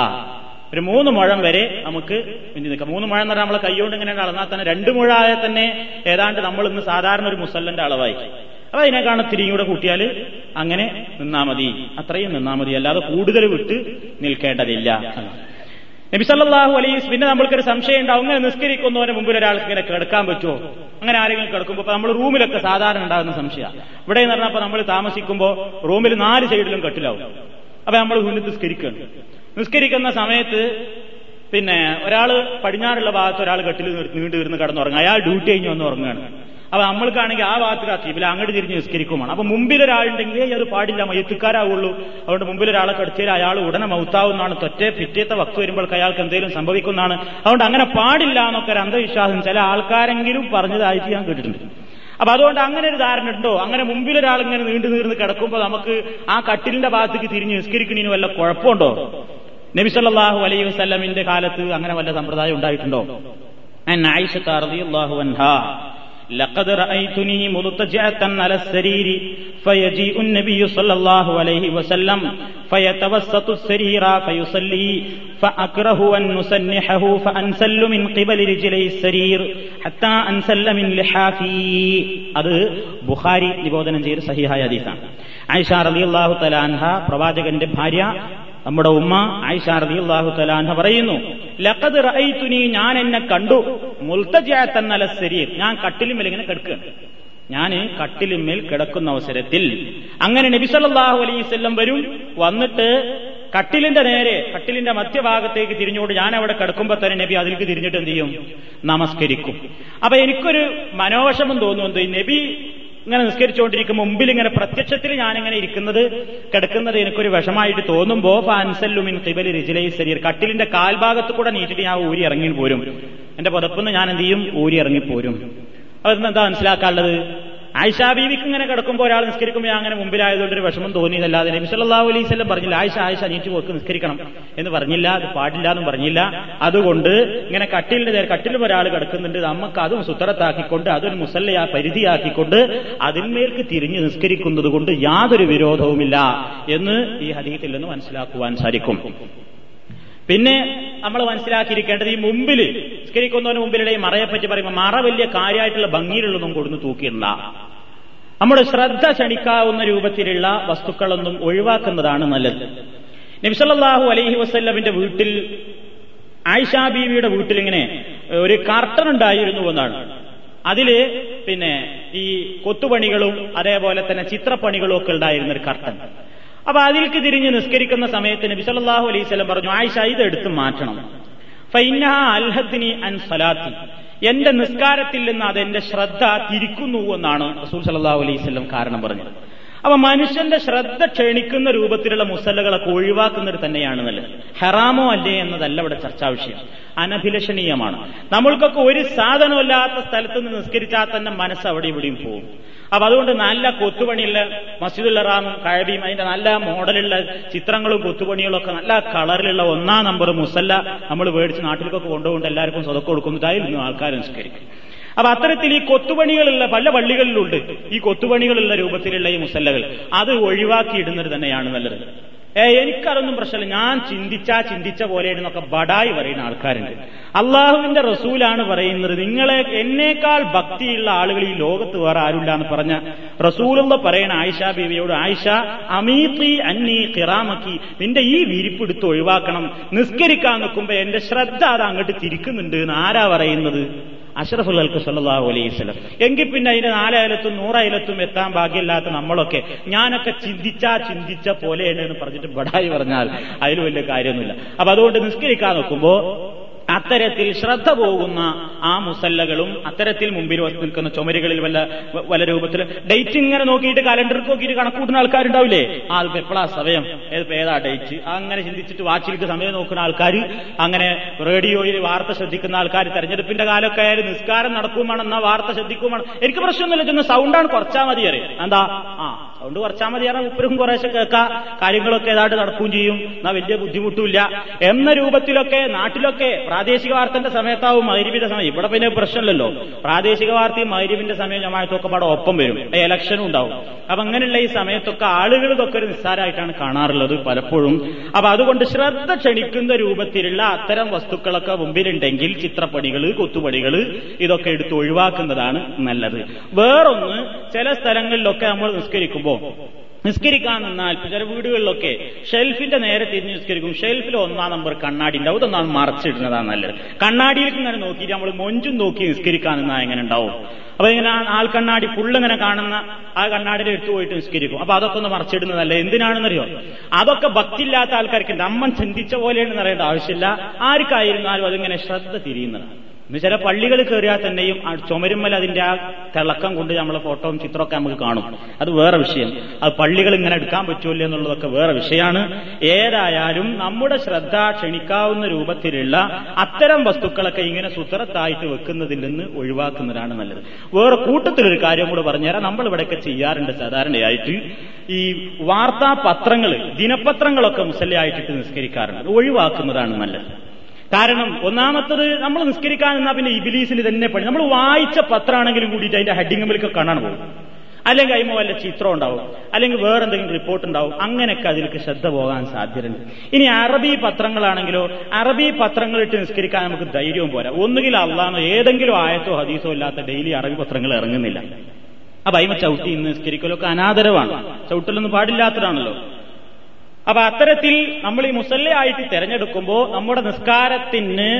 ഒരു മൂന്ന് മുഴം വരെ നമുക്ക് മുന്നിൽ നിൽക്കാം. മൂന്ന് മുഴം എന്ന് പറഞ്ഞാൽ നമ്മളെ കൈകൊണ്ട് ഇങ്ങനെ അളന്നാൽ തന്നെ രണ്ട് മുഴ ആയാൽ തന്നെ ഏതാണ്ട് നമ്മൾ ഇന്ന് സാധാരണ ഒരു മുസല്ലന്റെ അളവായി. അപ്പൊ അതിനേക്കാണ് തിരിയും കൂടെ കൂട്ടിയാൽ അങ്ങനെ നിന്നാ മതി. അത്രയും നിന്നാ മതി. അല്ലാതെ കൂടുതൽ വിട്ട് നിൽക്കേണ്ടതില്ല. നബിസല്ലാഹു അലൈസ് പിന്നെ നമ്മൾക്കൊരു സംശയം ഉണ്ടാവും. അങ്ങനെ നിസ്കരിക്കുന്നവന് മുമ്പിൽ ഒരാൾക്ക് ഇങ്ങനെ കിടക്കാൻ പറ്റുമോ? അങ്ങനെ ആരെങ്കിലും കിടക്കുമ്പോൾ നമ്മൾ റൂമിലൊക്കെ സാധാരണ ഉണ്ടാകുന്ന സംശയം ഇവിടെ എന്ന് പറഞ്ഞപ്പോൾ നമ്മൾ താമസിക്കുമ്പോൾ റൂമിൽ നാല് സൈഡിലും കെട്ടിലാവും. അപ്പൊ നമ്മൾ മുന്നിൽ നിസ്കരിക്കുകയാണ്. നിസ്കരിക്കുന്ന സമയത്ത് പിന്നെ ഒരാൾ പടിഞ്ഞാറുള്ള ഭാഗത്ത് ഒരാൾ കെട്ടിൽ നീണ്ടു ഇരുന്ന് കിടന്നുറങ്ങുക അയാൾ ഡ്യൂട്ടി കഴിഞ്ഞ് വന്ന് ഉറങ്ങുകയാണ്. അപ്പൊ നമ്മൾക്കാണെങ്കിൽ ആ ഭാഗത്ത് കത്തിയില്ല അങ്ങോട്ട് തിരിഞ്ഞ് നിസ്കരിക്കുമാണ് അപ്പൊ മുമ്പിൽ ഒരാളുണ്ടെങ്കിൽ അത് പാടില്ല മയത്തുക്കാരാവുള്ളൂ. അതുകൊണ്ട് മുമ്പിൽ ഒരാളെ കടിച്ചാൽ അയാൾ ഉടനെ മൗത്താവുന്നതാണ്. തൊറ്റേ പിറ്റേത്തെ വക്ത് വരുമ്പോൾ അയാൾക്ക് എന്തെങ്കിലും സംഭവിക്കുന്നതാണ്. അതുകൊണ്ട് അങ്ങനെ പാടില്ല എന്നൊക്കെ ഒരു അന്ധവിശ്വാസം ചില ആൾക്കാരെങ്കിലും പറഞ്ഞതായിട്ട് ഞാൻ കേട്ടിട്ടുണ്ട്. അപ്പൊ അതുകൊണ്ട് അങ്ങനെ ഒരു ധാരണ ഉണ്ടോ? അങ്ങനെ മുമ്പിൽ ഒരാൾ ഇങ്ങനെ നീണ്ടു നീർന്ന് കിടക്കുമ്പോൾ നമുക്ക് ആ കട്ടിലിന്റെ ഭാഗത്തേക്ക് തിരിഞ്ഞ് നിസ്കരിക്കണീന് വല്ല കുഴപ്പമുണ്ടോ? നബിസല്ലാഹു അലൈഹി വസ്ലമിന്റെ കാലത്ത് അങ്ങനെ വല്ല സമ്പ്രദായം ഉണ്ടായിട്ടുണ്ടോ ആയിഷ റളിയല്ലാഹു അൻഹാ لقد رأيتني ملتجئة على السرير فيجيء النبي صلى الله عليه وسلم فيتوسط السرير فيصلي فأكره أن نسنحه فأنسل من قبل رجلي السرير حتى أنسل من لحافي അത് ബുഖാരി നിബോധനം ചെയ്ത സഹിഹായ ഹദീസാണ് ആയിഷ റളിയല്ലാഹു തആല അൻഹ പ്രവാചകന്റെ ഭാര്യ നമ്മുടെ ഉമ്മ ആയിഷ റളിയല്ലാഹു തആല പറയുന്നു ലഖദ് റഅയ്തുനി ഞാൻ എന്നെ കണ്ടു. മുൽത്തജിഅത്തൻ അല സരീർ. ഞാൻ കട്ടിലുമേൽ ഇങ്ങനെ കിടക്കുകയാണ്. ഞാൻ കട്ടിലുമേൽ കിടക്കുന്ന അവസരത്തിൽ അങ്ങനെ നബി സല്ലല്ലാഹു അലൈഹി വരും. വന്നിട്ട് കട്ടിലിന്റെ നേരെ കട്ടിലിന്റെ മധ്യഭാഗത്തേക്ക് തിരിഞ്ഞുകൊണ്ട് ഞാൻ അവിടെ കിടക്കുമ്പോൾ തന്നെ നബി അതിലേക്ക് തിരിഞ്ഞിട്ട് എന്ത് ചെയ്യും? നമസ്കരിക്കും. അപ്പൊ എനിക്കൊരു മനോവശമം തോന്നുന്നത് നബി ഇങ്ങനെ നിസ്കരിച്ചുകൊണ്ടിരിക്കും മുമ്പിൽ ഇങ്ങനെ പ്രത്യക്ഷത്തിൽ ഞാനിങ്ങനെ ഇരിക്കുന്നത് കിടക്കുന്നത് എനിക്കൊരു വിഷമായിട്ട് തോന്നുമ്പോ ഫാൻസല്ലുമിൻ കിബലി റിജിലൈ ശരീർ കട്ടിലിന്റെ കാൽഭാഗത്ത് കൂടെ നീട്ടിട്ട് ഞാൻ ഊരി ഇറങ്ങി പോരും. എന്റെ പുതപ്പെന്ന് ഞാൻ എന്ത് ചെയ്യും? ഊരി ഇറങ്ങിപ്പോരും എന്താ മനസ്സിലാക്കാനുള്ളത്? ആയിഷ ബീവിക്ക് ഇങ്ങനെ കിടക്കുമ്പോൾ ഒരാൾ നിസ്കരിക്കുമ്പോൾ അങ്ങനെ മുമ്പിലായതുകൊണ്ട് ഒരു വിഷമം തോന്നിയതല്ലാതെ നബി സല്ലല്ലാഹു അലൈഹി വസല്ലം പറഞ്ഞില്ല ആയിഷ ആയിഷ നീറ്റ് പോക്ക് നിസ്കരിക്കണം. എന്ന് പറഞ്ഞില്ല അത് പാടില്ല എന്നും പറഞ്ഞില്ല. അതുകൊണ്ട് ഇങ്ങനെ കട്ടിലിന്റെ നേരെ കട്ടിലും ഒരാൾ കിടക്കുന്നുണ്ട്. നമുക്ക് അതും സുത്രത്താക്കിക്കൊണ്ട് അതൊരു മുസല്ലയാ പരിധിയാക്കിക്കൊണ്ട് അതിന്മേൽക്ക് തിരിഞ്ഞ് നിസ്കരിക്കുന്നത് കൊണ്ട് യാതൊരു വിരോധവുമില്ല എന്ന് ഈ ഹദീത്തിൽ നിന്ന് മനസ്സിലാക്കുവാൻ സാധിക്കും. പിന്നെ നമ്മൾ മനസ്സിലാക്കിയിരിക്കേണ്ടത് ഈ മുമ്പിൽ നിസ്കരിക്കുന്നതിന് മുമ്പിലുള്ള ഈ മറയെപ്പറ്റി പറയുമ്പോൾ മറ വലിയ കാര്യമായിട്ടുള്ള ഭംഗിയിലുള്ളതും കൊടുന്ന് തൂക്കിയിരുന്ന നമ്മുടെ ശ്രദ്ധ ക്ഷണിക്കാവുന്ന രൂപത്തിലുള്ള വസ്തുക്കളൊന്നും ഒഴിവാക്കുന്നതാണ് നല്ലത്. നബിസല്ലാഹു അലൈഹി വസ്ല്ലമിന്റെ വീട്ടിൽ ആയിഷാ ബീവിയുടെ വീട്ടിൽ ഇങ്ങനെ ഒരു കർട്ടൺ ഉണ്ടായിരുന്നു എന്നാണ്. അതിൽ പിന്നെ ഈ കൊത്തുപണികളും അതേപോലെ തന്നെ ചിത്രപ്പണികളും ഒക്കെ ഉണ്ടായിരുന്ന ഒരു കർട്ടൻ. അപ്പൊ അതിലേക്ക് തിരിഞ്ഞ് നിസ്കരിക്കുന്ന സമയത്ത് നബി സല്ലല്ലാഹു അലൈഹി പറഞ്ഞു ആയിഷ ഇത് എടുത്ത് മാറ്റണം. ഫൈനഹ അൽഹദ്നി അൻ സലാത്തി. എന്റെ നിസ്കാരത്തിൽ നിന്ന് അതെന്റെ ശ്രദ്ധ തിരിക്കുന്നു എന്നാണ് റസൂൽ സല്ലല്ലാഹു അലൈഹി കാരണം പറഞ്ഞത്. അപ്പൊ മനുഷ്യന്റെ ശ്രദ്ധ ക്ഷണിക്കുന്ന രൂപത്തിലുള്ള മുസല്ലകളൊക്കെ ഒഴിവാക്കുന്നത് തന്നെയാണ് നല്ലത് ഹെറാമോ അല്ലേ എന്നതല്ല ഇവിടെ ചർച്ചാ വിഷയം. അനഭിലഷണീയമാണ്. നമ്മൾക്കൊക്കെ ഒരു സാധനമില്ലാത്ത സ്ഥലത്ത് നിന്ന് നിസ്കരിച്ചാൽ തന്നെ മനസ്സ് അവിടെ ഇവിടെയും പോകും. അപ്പൊ അതുകൊണ്ട് നല്ല കൊത്തുപണിയുള്ള മസ്ജിദുൽ റാമും കഴബിയും അതിന്റെ നല്ല മോഡലുള്ള ചിത്രങ്ങളും കൊത്തുപണികളും ഒക്കെ നല്ല കളറിലുള്ള ഒന്നാം നമ്പർ മുസല്ല നമ്മൾ മേടിച്ച് നാട്ടിലേക്കൊക്കെ കൊണ്ടുപോകൊണ്ട് എല്ലാവർക്കും സ്വതക്കം കൊടുക്കുന്നതായി ഇന്ന് ആൾക്കാർ നിസ്കരിക്കും അപ്പൊ അത്തരത്തിൽ ഈ കൊത്തുപണികളുള്ള പല പള്ളികളിലുണ്ട്. ഈ കൊത്തുപണികളുള്ള രൂപത്തിലുള്ള ഈ മുസല്ലകൾ അത് ഒഴിവാക്കിയിടുന്നത് തന്നെയാണ് നല്ലത്. ഏ എനിക്കതൊന്നും പ്രശ്നമില്ല. ഞാൻ ചിന്തിച്ചാ ചിന്തിച്ച പോലെയാണെന്നൊക്കെ ബടായി പറയുന്ന ആൾക്കാരുണ്ട്. അള്ളാഹുവിന്റെ റസൂലാണ് പറയുന്നത് നിങ്ങളെ എന്നേക്കാൾ ഭക്തിയുള്ള ആളുകൾ ഈ ലോകത്ത് വേറെ ആരുമില്ല പറഞ്ഞ റസൂലെന്ന് പറയണ ആയിഷ ബീവിയോട് ആയിഷ അമീത്തി അന്നി കിറാമക്കി നിന്റെ ഈ വിരിപ്പെടുത്ത് ഒഴിവാക്കണം. നിസ്കരിക്കാൻ നിൽക്കുമ്പോ എന്റെ ശ്രദ്ധ അത് അങ്ങോട്ട് തിരിക്കുന്നുണ്ട് എന്ന് ആരാ പറയുന്നത്? അഷറഫുൽ അൽക്ക് സല്ലാഹു അലൈഹി സ്വലം എങ്കിൽ പിന്നെ അതിന്റെ നാലയലത്തും നൂറയലത്തും എത്താൻ ഭാഗ്യമില്ലാത്ത നമ്മളൊക്കെ ഞാനൊക്കെ ചിന്തിച്ചാ ചിന്തിച്ച പോലെയാണ് എന്ന് പറഞ്ഞിട്ട് ബടായി പറഞ്ഞാൽ അതിൽ വലിയ കാര്യമൊന്നുമില്ല. അപ്പൊ അതുകൊണ്ട് നിസ്കരിക്കാൻ നോക്കുമ്പോ അത്തരത്തിൽ ശ്രദ്ധ പോകുന്ന ആ മുസല്ലകളും അത്തരത്തിൽ മുമ്പിൽ നിൽക്കുന്ന ചുമരുകളിൽ വല്ല വല്ല രൂപത്തിൽ ഡേറ്റ് ഇങ്ങനെ നോക്കിയിട്ട് കലണ്ടർ നോക്കിയിട്ട് കണക്കൂട്ടുന്ന ആൾക്കാരുണ്ടാവില്ലേ? ആ എപ്പോഴാ സമയം? ഏത് ഡേറ്റ്? അങ്ങനെ ചിന്തിച്ചിട്ട് വാച്ചിലേക്ക് സമയം നോക്കുന്ന ആൾക്കാർ അങ്ങനെ റേഡിയോയിൽ വാർത്ത ശ്രദ്ധിക്കുന്ന ആൾക്കാർ തെരഞ്ഞെടുപ്പിന്റെ കാലമൊക്കെ ആയാലും നിസ്കാരം നടക്കുമാണ് വാർത്ത ശ്രദ്ധിക്കുമാണ് എനിക്ക് പ്രശ്നമൊന്നുമില്ല ചെന്ന് സൗണ്ടാണ് കുറച്ചാൽ മതി അറിയാം എന്താ? ആ. സൗണ്ട് കുറച്ചാൽ മതി അറിയാം ഉപ്പരും കുറേശ്ശെ കേൾക്കാം. കാര്യങ്ങളൊക്കെ ഏതാണ്ട് നടക്കുകയും ചെയ്യും. എന്നാ വലിയ ബുദ്ധിമുട്ടില്ല എന്ന രൂപത്തിലൊക്കെ നാട്ടിലൊക്കെ പ്രാദേശിക വാർത്തന്റെ സമയത്താവും മൈരിവിന്റെ സമയം. ഇവിടെ പിന്നെ പ്രശ്നമില്ലല്ലോ. പ്രാദേശിക വാർത്തയും മൈരിവിന്റെ സമയം ജമായത്തൊക്കെ പാടെ ഒപ്പം വരും. ഇലക്ഷനും ഉണ്ടാവും. അപ്പൊ അങ്ങനെയുള്ള ഈ സമയത്തൊക്കെ ആളുകൾ ഇതൊക്കെ ഒരു നിസ്സാരമായിട്ടാണ് കാണാറുള്ളത് പലപ്പോഴും. അപ്പൊ അതുകൊണ്ട് ശ്രദ്ധ ക്ഷണിക്കുന്ന രൂപത്തിലുള്ള അത്തരം വസ്തുക്കളൊക്കെ മുമ്പിലുണ്ടെങ്കിൽ ചിത്രപ്പണികൾ കൊത്തുപണികൾ ഇതൊക്കെ എടുത്ത് ഒഴിവാക്കുന്നതാണ് നല്ലത്. വേറൊന്ന് ചില സ്ഥലങ്ങളിലൊക്കെ നമ്മൾ നിസ്കരിക്കുമ്പോൾ നിസ്കരിക്കാൻ നിന്നാൽ ചില വീടുകളിലൊക്കെ ഷെൽഫിന്റെ നേരെ തിരിഞ്ഞ് നിസ്കരിക്കും. ഷെൽഫിൽ ഒന്നാം നമ്പർ കണ്ണാടി ഉണ്ടാവും. ഇതൊന്നാണ് മറച്ചിടുന്നതാണ് നല്ലത്. കണ്ണാടിയിലേക്ക് ഇങ്ങനെ നോക്കിയിട്ട് നമ്മൾ മൊഞ്ചും നോക്കി നിസ്കരിക്കാൻ നിന്നാൽ എങ്ങനെ ഉണ്ടാവും? അപ്പൊ ഇങ്ങനെ ആൾ കണ്ണാടി ഫുള്ളിങ്ങനെ കാണുന്ന ആ കണ്ണാടിയിൽ എടുത്തു പോയിട്ട് നിസ്കരിക്കും. അപ്പൊ അതൊക്കെ ഒന്ന് മറച്ചിടുന്നതല്ല? എന്തിനാണെന്നറിയോ? അതൊക്കെ ഭക്തിയില്ലാത്ത ആൾക്കാർക്ക് നമ്മൻ ചിന്തിച്ച പോലെയാണെന്ന് അറിയേണ്ട ആവശ്യമില്ല. ആർക്കായിരുന്നാലും അതിങ്ങനെ ശ്രദ്ധ തിരിയുന്നതാണ്. ചില പള്ളികൾ കയറിയാൽ തന്നെയും ചുമരുമ്മൽ അതിന്റെ ആ തിളക്കം കൊണ്ട് നമ്മളെ ഫോട്ടോയും ചിത്രമൊക്കെ നമുക്ക് കാണും. അത് വേറെ വിഷയം. അത് പള്ളികൾ ഇങ്ങനെ എടുക്കാൻ പറ്റൂല എന്നുള്ളതൊക്കെ വേറെ വിഷയമാണ്. ഏതായാലും നമ്മുടെ ശ്രദ്ധ ക്ഷണിക്കാവുന്ന രൂപത്തിലുള്ള അത്തരം വസ്തുക്കളൊക്കെ ഇങ്ങനെ സുത്തരത്തായിട്ട് വെക്കുന്നതിൽ നിന്ന് ഒഴിവാക്കുന്നതാണ് നല്ലത്. വേറെ കൂട്ടത്തിലൊരു കാര്യം കൂടെ പറഞ്ഞുതരാം. നമ്മൾ ഇവിടെയൊക്കെ ചെയ്യാറുണ്ട് സാധാരണയായിട്ട് ഈ വാർത്താ പത്രങ്ങൾ ദിനപത്രങ്ങളൊക്കെ മുസല്ലയായിട്ടിട്ട് നിസ്കരിക്കാറുണ്ട്. ഒഴിവാക്കുന്നതാണ് നല്ലത്. കാരണം ഒന്നാമത്തത് നമ്മൾ നിസ്കരിക്കാൻ എന്നാ പിന്നെ ഇബിലീസിന് തന്നെ പണി. നമ്മൾ വായിച്ച പത്രമാണെങ്കിലും കൂടിയിട്ട് അതിന്റെ ഹെഡിങ്ങുമ്പിലേക്ക് കാണാൻ പോകും അല്ലെങ്കിൽ അതിമോ വല്ല ചിത്രം ഉണ്ടാവും. അല്ലെങ്കിൽ വേറെ എന്തെങ്കിലും റിപ്പോർട്ട് ഉണ്ടാവും. അങ്ങനെയൊക്കെ അതിലേക്ക് ശ്രദ്ധ പോകാൻ സാധ്യതയുണ്ട്. ഇനി അറബി പത്രങ്ങളാണെങ്കിലോ അറബി പത്രങ്ങൾ ഇട്ട് നിസ്കരിക്കാൻ നമുക്ക് ധൈര്യവും പോരാ. ഒന്നുകിൽ അള്ളാന്നോ ഏതെങ്കിലും ആയത്തോ ഹദീസോ ഇല്ലാത്ത ഡെയിലി അറബി പത്രങ്ങൾ ഇറങ്ങുന്നില്ല. അപ്പൊ അയിമ ചവിട്ടി നിസ്കരിക്കലൊക്കെ അനാദരവാണ്. ചവിട്ടലൊന്നും പാടില്ലാത്തതാണല്ലോ. അപ്പൊ അത്തരത്തിൽ നമ്മൾ ഈ മുസല്ലയായിട്ട് തിരഞ്ഞെടുക്കുമ്പോൾ നമ്മുടെ നിസ്കാരത്തിന്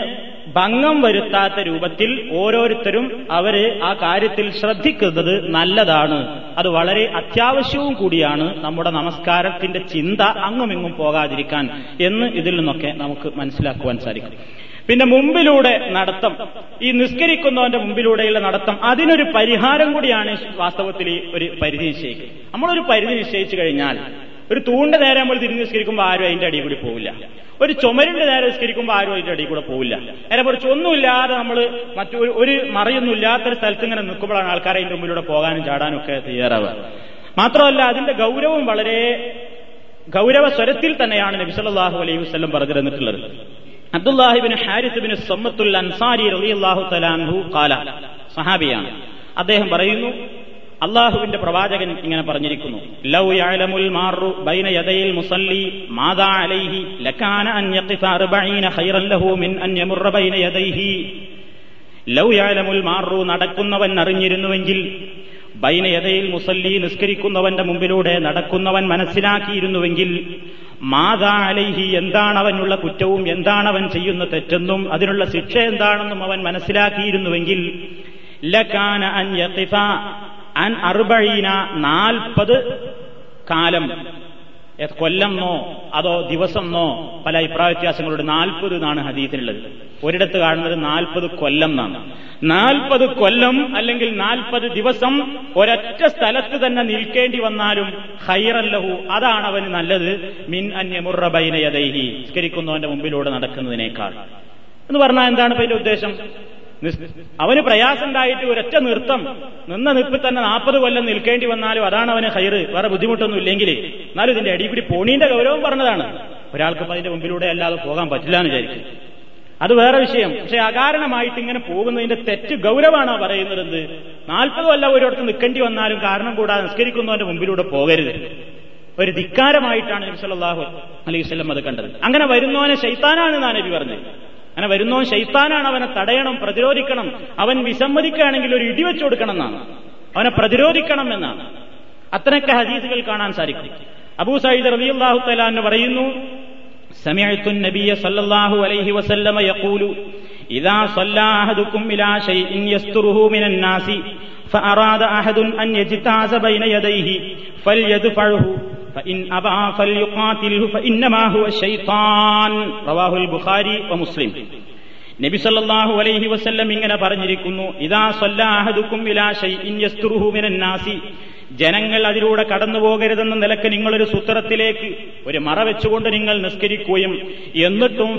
ഭംഗം വരുത്താത്ത രൂപത്തിൽ ഓരോരുത്തരും അവർ ആ കാര്യത്തിൽ ശ്രദ്ധിക്കുന്നത് നല്ലതാണ്. അത് വളരെ അത്യാവശ്യവും കൂടിയാണ് നമ്മുടെ നമസ്കാരത്തിന്റെ ചിന്ത അങ്ങുമിങ്ങും പോകാതിരിക്കാൻ എന്ന് ഇതിൽ നിന്നൊക്കെ നമുക്ക് മനസ്സിലാക്കുവാൻ സാധിക്കും. പിന്നെ മുമ്പിലൂടെ നടത്തം. ഈ നിസ്കരിക്കുന്നവന്റെ മുമ്പിലൂടെയുള്ള നടത്തം അതിനൊരു പരിഹാരം കൂടിയാണ് വാസ്തവത്തിൽ ഒരു പരിധി നിശ്ചയിക്കുക നമ്മളൊരു പരിധി നിശ്ചയിച്ചു കഴിഞ്ഞാൽ ഒരു തൂണിന്റെ നേരെ നമ്മൾ തിരിഞ്ഞ് നിസ്കരിക്കുമ്പോൾ ആരും അതിന്റെ അടിയിൽ കൂടി പോവില്ല. ഒരു ചുമരിന്റെ നേരെ നിസ്കരിക്കുമ്പോൾ ആരും അതിന്റെ അടിയിൽ കൂടെ പോവില്ല. നേരെ കുറച്ച് ഒന്നുമില്ലാതെ നമ്മൾ മറ്റൊരു ഒരു മറയൊന്നും ഇല്ലാത്തൊരു സ്ഥലത്ത് ഇങ്ങനെ നിൽക്കുമ്പോഴാണ് ആൾക്കാരെ അതിന്റെ മുമ്പിലൂടെ പോകാനും ചാടാനും ഒക്കെ തയ്യാറാവുക. മാത്രമല്ല അതിന്റെ ഗൗരവം വളരെ ഗൗരവ സ്വരത്തിൽ തന്നെയാണ് നബിസല്ലാഹു അലൈഹി വസ്ലം പറഞ്ഞു തന്നിട്ടുള്ളത്. അബ്ദുല്ലാഹിബിൻ ഹാരിസുബിൻ സമ്മത്തുൽ അൻസാരി റളിയല്ലാഹു തലാൻഹു കാല സഹാബിയാണ്. അദ്ദേഹം പറയുന്നു അള്ളാഹുവിന്റെ പ്രവാചകൻ ഇങ്ങനെ പറഞ്ഞിരിക്കുന്നു. ലൗ യഅലമുൽ മാറു ബൈന യദയിൽ മുസല്ലി മാദാ അലൈഹി ലകാന അൻ യഖിഫ 40 ഖൈറൻ ലഹു മിൻ അൻ ബൈന യദൈഹി. ലൗ യഅലമുൽ മാറു നടക്കുന്നവൻ അറിഞ്ഞിരുന്നുവെങ്കിൽ ബൈന യദയിൽ മുസല്ലി നിസ്കരിക്കുന്നവന്റെ മുമ്പിലൂടെ നടക്കുന്നവൻ മനസ്സിലാക്കിയിരുന്നുവെങ്കിൽ മാതാ അലൈഹി എന്താണവനുള്ള കുറ്റവും എന്താണവൻ ചെയ്യുന്ന തെറ്റെന്നും അതിനുള്ള ശിക്ഷ എന്താണെന്നും അവൻ മനസ്സിലാക്കിയിരുന്നുവെങ്കിൽ ലകാന അൻ യഖിഫ അൻ അറുബഴീന നാൽപ്പത് കാലം. കൊല്ലംന്നോ അതോ ദിവസംന്നോ പല അഭിപ്രായ വ്യത്യാസങ്ങളുണ്ട് നാൽപ്പത് എന്നാണ് ഹദീസിനുള്ളത് ഒരിടത്ത് കാണുന്നത് നാൽപ്പത് കൊല്ലം എന്നാണ്. നാൽപ്പത് കൊല്ലം അല്ലെങ്കിൽ നാൽപ്പത് ദിവസം ഒരൊറ്റ സ്ഥലത്ത് തന്നെ നിൽക്കേണ്ടി വന്നാലും ഹൈറല്ലഹു അതാണ് അവന് നല്ലത്. മിൻ അന്യമുറബൈനയതൈഹി സ്കരിക്കുന്നവന്റെ മുമ്പിലൂടെ നടക്കുന്നതിനേക്കാൾ. എന്ന് പറഞ്ഞാൽ എന്താണ് അതിന്റെ ഉദ്ദേശം? അവന് പ്രയാസമുണ്ടായിട്ട് ഒരൊറ്റ നൃത്തം. നിന്ന നിപ്പിൽ തന്നെ നാൽപ്പത് കൊല്ലം നിൽക്കേണ്ടി വന്നാലും അതാണ് അവന് ഹൈറ്. വേറെ ബുദ്ധിമുട്ടൊന്നും ഇല്ലെങ്കിൽ എന്നാലും ഇതിന്റെ അടിപിടി പോണീന്റെ ഗൗരവം പറഞ്ഞതാണ്. ഒരാൾക്ക് അതിന്റെ മുമ്പിലൂടെ അല്ലാതെ പോകാൻ പറ്റില്ല എന്ന് വിചാരിക്കും. അത് വേറെ വിഷയം. പക്ഷെ അകാരണമായിട്ട് ഇങ്ങനെ പോകുന്നതിന്റെ തെറ്റ് ഗൗരവമാണ് പറയുന്നത് എന്ത്? നാൽപ്പത് കൊല്ലം ഒരിടത്ത് നിൽക്കേണ്ടി വന്നാലും കാരണം കൂടാതെ നിസ്കരിക്കുന്നവന്റെ മുമ്പിലൂടെ പോകരുത്. ഒരു ധിക്കാരമായിട്ടാണ് നബി അലൈഹി വസല്ലം അത് കണ്ടത്. അങ്ങനെ വരുന്നവനെ ശൈത്താനാണ് നാനബി നബി പറഞ്ഞത്. അങ്ങനെ വരുന്നവൻ ശൈത്താനാണ് അവനെ തടയണം പ്രതിരോധിക്കണം അവൻ വിസമ്മതിക്കുകയാണെങ്കിൽ ഒരു ഇടിവെച്ചു കൊടുക്കണം എന്നാണ് അവനെ പ്രതിരോധിക്കണം എന്നാണ് അത്രയൊക്കെ ഹദീസുകൾ കാണാൻ സാധിക്കും അബൂ സയ്യിദ് റളിയല്ലാഹു തആല എന്ന് പറയുന്നു سمعت النبي صلى الله عليه وسلم يقول إذا صلى أحدكم إلى شيء يستره من الناس فأراد أحد أن يجتاز بين يديه فليدفعه فإن أبى فليقاتله فإنما هو الشيطان رواه البخاري ومسلم നബി സല്ലല്ലാഹു അലൈഹി വസല്ലം ഇങ്ങനെ പറഞ്ഞിരിക്കുന്നു ഇദാ സല്ലാഹദുക്കും ഇലാ ഷൈഇൻ യസ്തുറുഹു മിനൻ നാസി ജനങ്ങൾ അതിലൂടെ കടന്നു പോകരുതെന്ന നിലക്ക് നിങ്ങളൊരു സൂത്രത്തിലേക്ക് ഒരു മറ വെച്ചുകൊണ്ട് നിങ്ങൾ നിസ്കരിക്കുകയും എന്നിട്ടും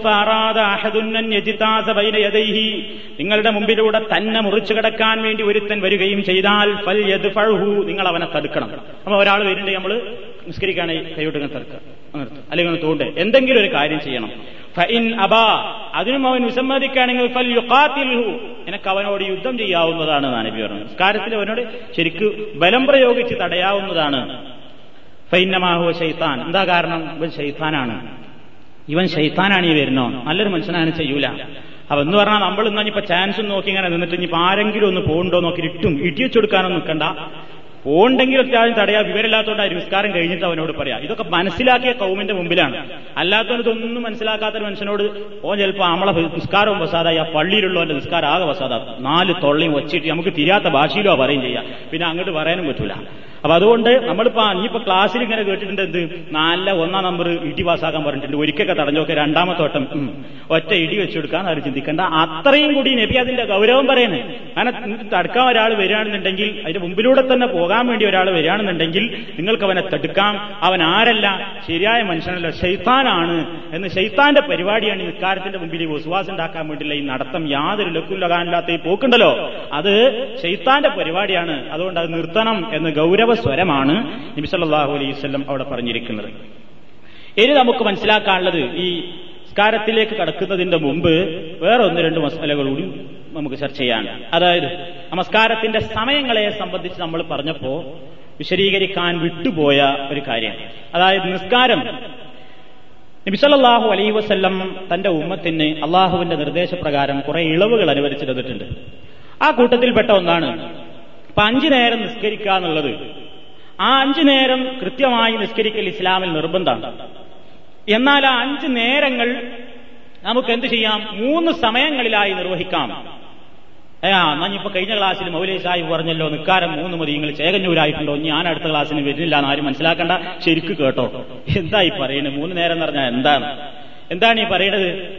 നിങ്ങളുടെ മുമ്പിലൂടെ തന്നെ മുറിച്ചു കിടക്കാൻ വേണ്ടി ഒരുത്തൻ വരികയും ചെയ്താൽ ഫൽ യദ്ഫഉഹു നിങ്ങൾ അവനെ തടുക്കണം അപ്പൊ ഒരാൾ വരുന്നുണ്ട് നമ്മൾ നിസ്കരിക്കുകയാണെങ്കിൽ കൈയോട്ട് തടുക്കുക അല്ലെങ്കിൽ തോണ്ട്. എന്തെങ്കിലും ഒരു കാര്യം ചെയ്യണം. ഫൈൻ അബാ അതിനും അവൻ വിസമ്മതിക്കുകയാണെങ്കിൽ ഫൽ അവനോട് യുദ്ധം ചെയ്യാവുന്നതാണ് നബി പറഞ്ഞു നിസ്കാരത്തിൽ അവനോട് ശരിക്ക് ബലം പ്രയോഗിച്ച് തടയാവുന്നതാണ്. ഫൈന്നമാഹു ശൈത്താൻ. എന്താ കാരണം? ഇവൻ ശൈത്താനാണ്. ഇവൻ ശൈത്താനാണ് ഈ വരുന്നോ? നല്ലൊരു മനുഷ്യനാണ് ചെയ്യൂല. അപ്പൊ എന്ന് പറഞ്ഞാൽ നമ്മൾ ഇന്നാ ഇപ്പൊ ചാൻസ് നോക്കി ഇങ്ങനെ നിന്നിട്ട് ഇനിയിപ്പോ ആരെങ്കിലും ഒന്ന് പോകണ്ടോ നോക്കി ഇട്ടും. ഇടിയച്ചെടുക്കാനൊന്നും നിൽക്കണ്ട. പോണ്ടെങ്കിൽ അത്യാവശ്യം തടയാ വിവരമില്ലാത്തതുകൊണ്ട് ആ നിസ്കാരം കഴിഞ്ഞിട്ട് അവനോട് പറയാം. ഇതൊക്കെ മനസ്സിലാക്കിയ കൗമിന്റെ മുമ്പിലാണ്. അല്ലാത്തവന് ഇതൊന്നും മനസ്സിലാക്കാത്ത മനുഷ്യനോട് ഓൻ ചിലപ്പോൾ നമ്മളെ നിസ്കാരവും വസാദായി ആ പള്ളിയിലുള്ളവന്റെ നിസ്കാരം ആകെ വസാദ നാല് തൊള്ളയും വച്ചിട്ട് നമുക്ക് തിരിയാത്ത ഭാഷയിലോ പറയും ചെയ്യാം. പിന്നെ അങ്ങോട്ട് പറയാനും പറ്റൂല. അപ്പൊ അതുകൊണ്ട് നമ്മളിപ്പോ ഇനിയിപ്പോ ക്ലാസ്സിൽ ഇങ്ങനെ കേട്ടിട്ടുണ്ട് എന്ത്? നല്ല ഒന്നാം നമ്പർ ഇടി പാസ്സാക്കാൻ പറഞ്ഞിട്ടുണ്ട്. ഒരിക്കലൊക്കെ തടഞ്ഞൊക്കെ രണ്ടാമത്തെ ഓട്ടം ഒറ്റ ഇടി വെച്ചെടുക്കാൻ അവർ ചിന്തിക്കണ്ട. അത്രയും കൂടി നബി അതിന്റെ ഗൗരവം പറയണേ കാരണം തടുക്കാൻ ഒരാൾ വരികയാണെന്നുണ്ടെങ്കിൽ അതിന്റെ മുമ്പിലൂടെ തന്നെ പോകാൻ വേണ്ടി ഒരാൾ വരികയാണെന്നുണ്ടെങ്കിൽ നിങ്ങൾക്ക് അവനെ തടുക്കാം. അവൻ ആരല്ല? ശരിയായ മനുഷ്യനല്ല. ഷെയ്ത്താനാണ് എന്ന് ഷെയ്ത്താന്റെ പരിപാടിയാണ് നിസ്കാരത്തിന്റെ മുമ്പിൽ വിശ്വാസം ഉണ്ടാക്കാൻ വേണ്ടിയുള്ള ഈ നടത്തം. യാതൊരു ലക്കുലകാനില്ലാത്ത ഈ പോക്കുണ്ടല്ലോ. അത് ഷെയ്ത്താന്റെ പരിപാടിയാണ്. അതുകൊണ്ട് അത് നിർത്തണം എന്ന് ഗൗരവ സ്വരമാണ് നബിസല്ലാഹു അലൈഹി വല്ലം അവിടെ പറഞ്ഞിരിക്കുന്നത്. ഇനി നമുക്ക് മനസ്സിലാക്കാനുള്ളത് ഈ സംസ്കാരത്തിലേക്ക് കടക്കുന്നതിന്റെ മുമ്പ് വേറെ ഒന്ന് രണ്ട് മസാലകൾ കൂടി നമുക്ക് ചർച്ച ചെയ്യാൻ. അതായത് നമസ്കാരത്തിന്റെ സമയങ്ങളെ സംബന്ധിച്ച് നമ്മൾ പറഞ്ഞപ്പോ വിശദീകരിക്കാൻ വിട്ടുപോയ ഒരു കാര്യം. അതായത് നിസ്കാരം. നബിസല്ലാഹു അലൈഹി വസ്ല്ലം തന്റെ ഉമ്മത്തിന് അള്ളാഹുവിന്റെ നിർദ്ദേശപ്രകാരം കുറെ ഇളവുകൾ അനുവദിച്ചു തന്നിട്ടുണ്ട്. ആ കൂട്ടത്തിൽപ്പെട്ട ഒന്നാണ് അപ്പൊ അഞ്ചു നേരം നിസ്കരിക്കുക എന്നുള്ളത്. ആ അഞ്ചു നേരം കൃത്യമായി നിസ്കരിക്കൽ ഇസ്ലാമിൽ നിർബന്ധമാണ്. എന്നാൽ ആ അഞ്ച് നേരങ്ങൾ നമുക്ക് എന്ത് ചെയ്യാം? മൂന്ന് സമയങ്ങളിലായി നിർവഹിക്കാം. ആ ഞാൻ ഇപ്പൊ കഴിഞ്ഞ ക്ലാസ്സിൽ മൗലൈ സാഹിബ് പറഞ്ഞല്ലോ നിക്കാരം മൂന്ന് മതി നിങ്ങൾ ചേകഞ്ഞൂരായിട്ടുണ്ടോ? ഞാൻ അടുത്ത ക്ലാസ്സിന് വരുന്നില്ല എന്ന് ആരും മനസ്സിലാക്കണ്ട. ശരിക്ക് കേട്ടോ. എന്താ ഈ പറയുന്നത്? മൂന്ന് നേരം എന്ന് പറഞ്ഞാൽ എന്താണ്? എന്താണ് ഈ പറയുന്നത്?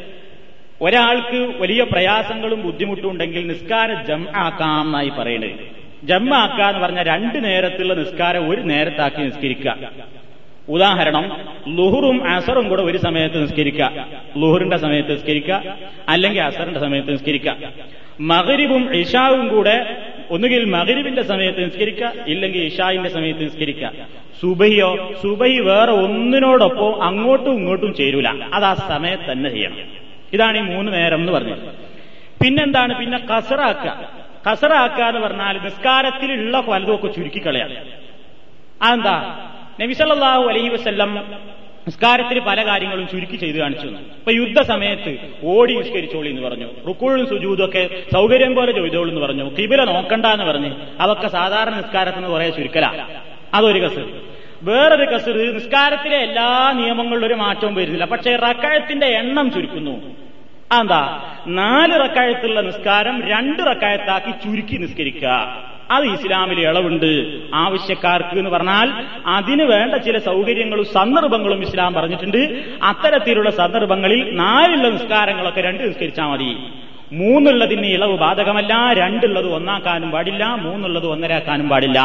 ഒരാൾക്ക് വലിയ പ്രയാസങ്ങളും ബുദ്ധിമുട്ടും ഉണ്ടെങ്കിൽ നിസ്കാരം ജം ആക്കാം എന്നായി പറയുന്നത്. ജമ്മ ആക്കുക എന്ന് പറഞ്ഞ രണ്ട് നേരത്തുള്ള നിസ്കാരം ഒരു നേരത്താക്കി നിസ്കരിക്കുക. ഉദാഹരണം ലുഹറും അസറും കൂടെ ഒരു സമയത്ത് നിസ്കരിക്കുക. ലുഹറിന്റെ സമയത്ത് നിസ്കരിക്കുക അല്ലെങ്കിൽ അസറിന്റെ സമയത്ത് നിസ്കരിക്കുക. മകരിബും ഇഷാവും കൂടെ ഒന്നുകിൽ മകരിബിന്റെ സമയത്ത് നിസ്കരിക്കുക ഇല്ലെങ്കിൽ ഇഷായിന്റെ സമയത്ത് നിസ്കരിക്കുക. സുബഹിയോ സുബഹി വേറെ ഒന്നിനോടൊപ്പം അങ്ങോട്ടും ഇങ്ങോട്ടും ചേരൂല. അത് ആ സമയത്ത് തന്നെ ചെയ്യണം. ഇതാണ് ഈ മൂന്ന് നേരം എന്ന് പറഞ്ഞത്. പിന്നെന്താണ്? പിന്നെ കസറാക്കുക. കസറാക്കുക എന്ന് പറഞ്ഞാൽ നിസ്കാരത്തിലുള്ള പലതുമൊക്കെ ചുരുക്കിക്കളയാണ് അതെന്താ? നബിസല്ലാഹു അലൈഹി വസ്ല്ലം നിസ്കാരത്തിൽ പല കാര്യങ്ങളും ചുരുക്കി ചെയ്ത് കാണിച്ചു ഇപ്പൊ യുദ്ധസമയത്ത് ഓടി നിസ്കരിച്ചോളി എന്ന് പറഞ്ഞു. റുക്കൂഴും സുജൂതും ഒക്കെ സൗകര്യം പോലെ ചോദിച്ചോളൂ എന്ന് പറഞ്ഞു. കിബില നോക്കണ്ട എന്ന് പറഞ്ഞ് അതൊക്കെ സാധാരണ നിസ്കാരത്തിന് കുറെ ചുരുക്കല. അതൊരു കസർ. വേറൊരു കസർ നിസ്കാരത്തിലെ എല്ലാ നിയമങ്ങളിലും ഒരു മാറ്റവും വരുന്നില്ല. പക്ഷേ റക്കായത്തിന്റെ എണ്ണം ചുരുക്കുന്നു. അതെന്താ നാല് റക്കായത്തുള്ള നിസ്കാരം രണ്ട് റക്കായത്താക്കി ചുരുക്കി നിസ്കരിക്കുക. അത് ഇസ്ലാമിൽ ഇളവുണ്ട്. ആവശ്യക്കാർക്ക് എന്ന് പറഞ്ഞാൽ അതിന് വേണ്ട ചില സൗകര്യങ്ങളും സന്ദർഭങ്ങളും ഇസ്ലാം പറഞ്ഞിട്ടുണ്ട്. അത്തരത്തിലുള്ള സന്ദർഭങ്ങളിൽ നാലുള്ള നിസ്കാരങ്ങളൊക്കെ രണ്ട് നിസ്കരിച്ചാൽ മതി. മൂന്നുള്ളതിന് ഇളവ് ബാധകമല്ല രണ്ടുള്ളത് ഒന്നാക്കാനും പാടില്ല മൂന്നുള്ളത് ഒന്നരാക്കാനും പാടില്ല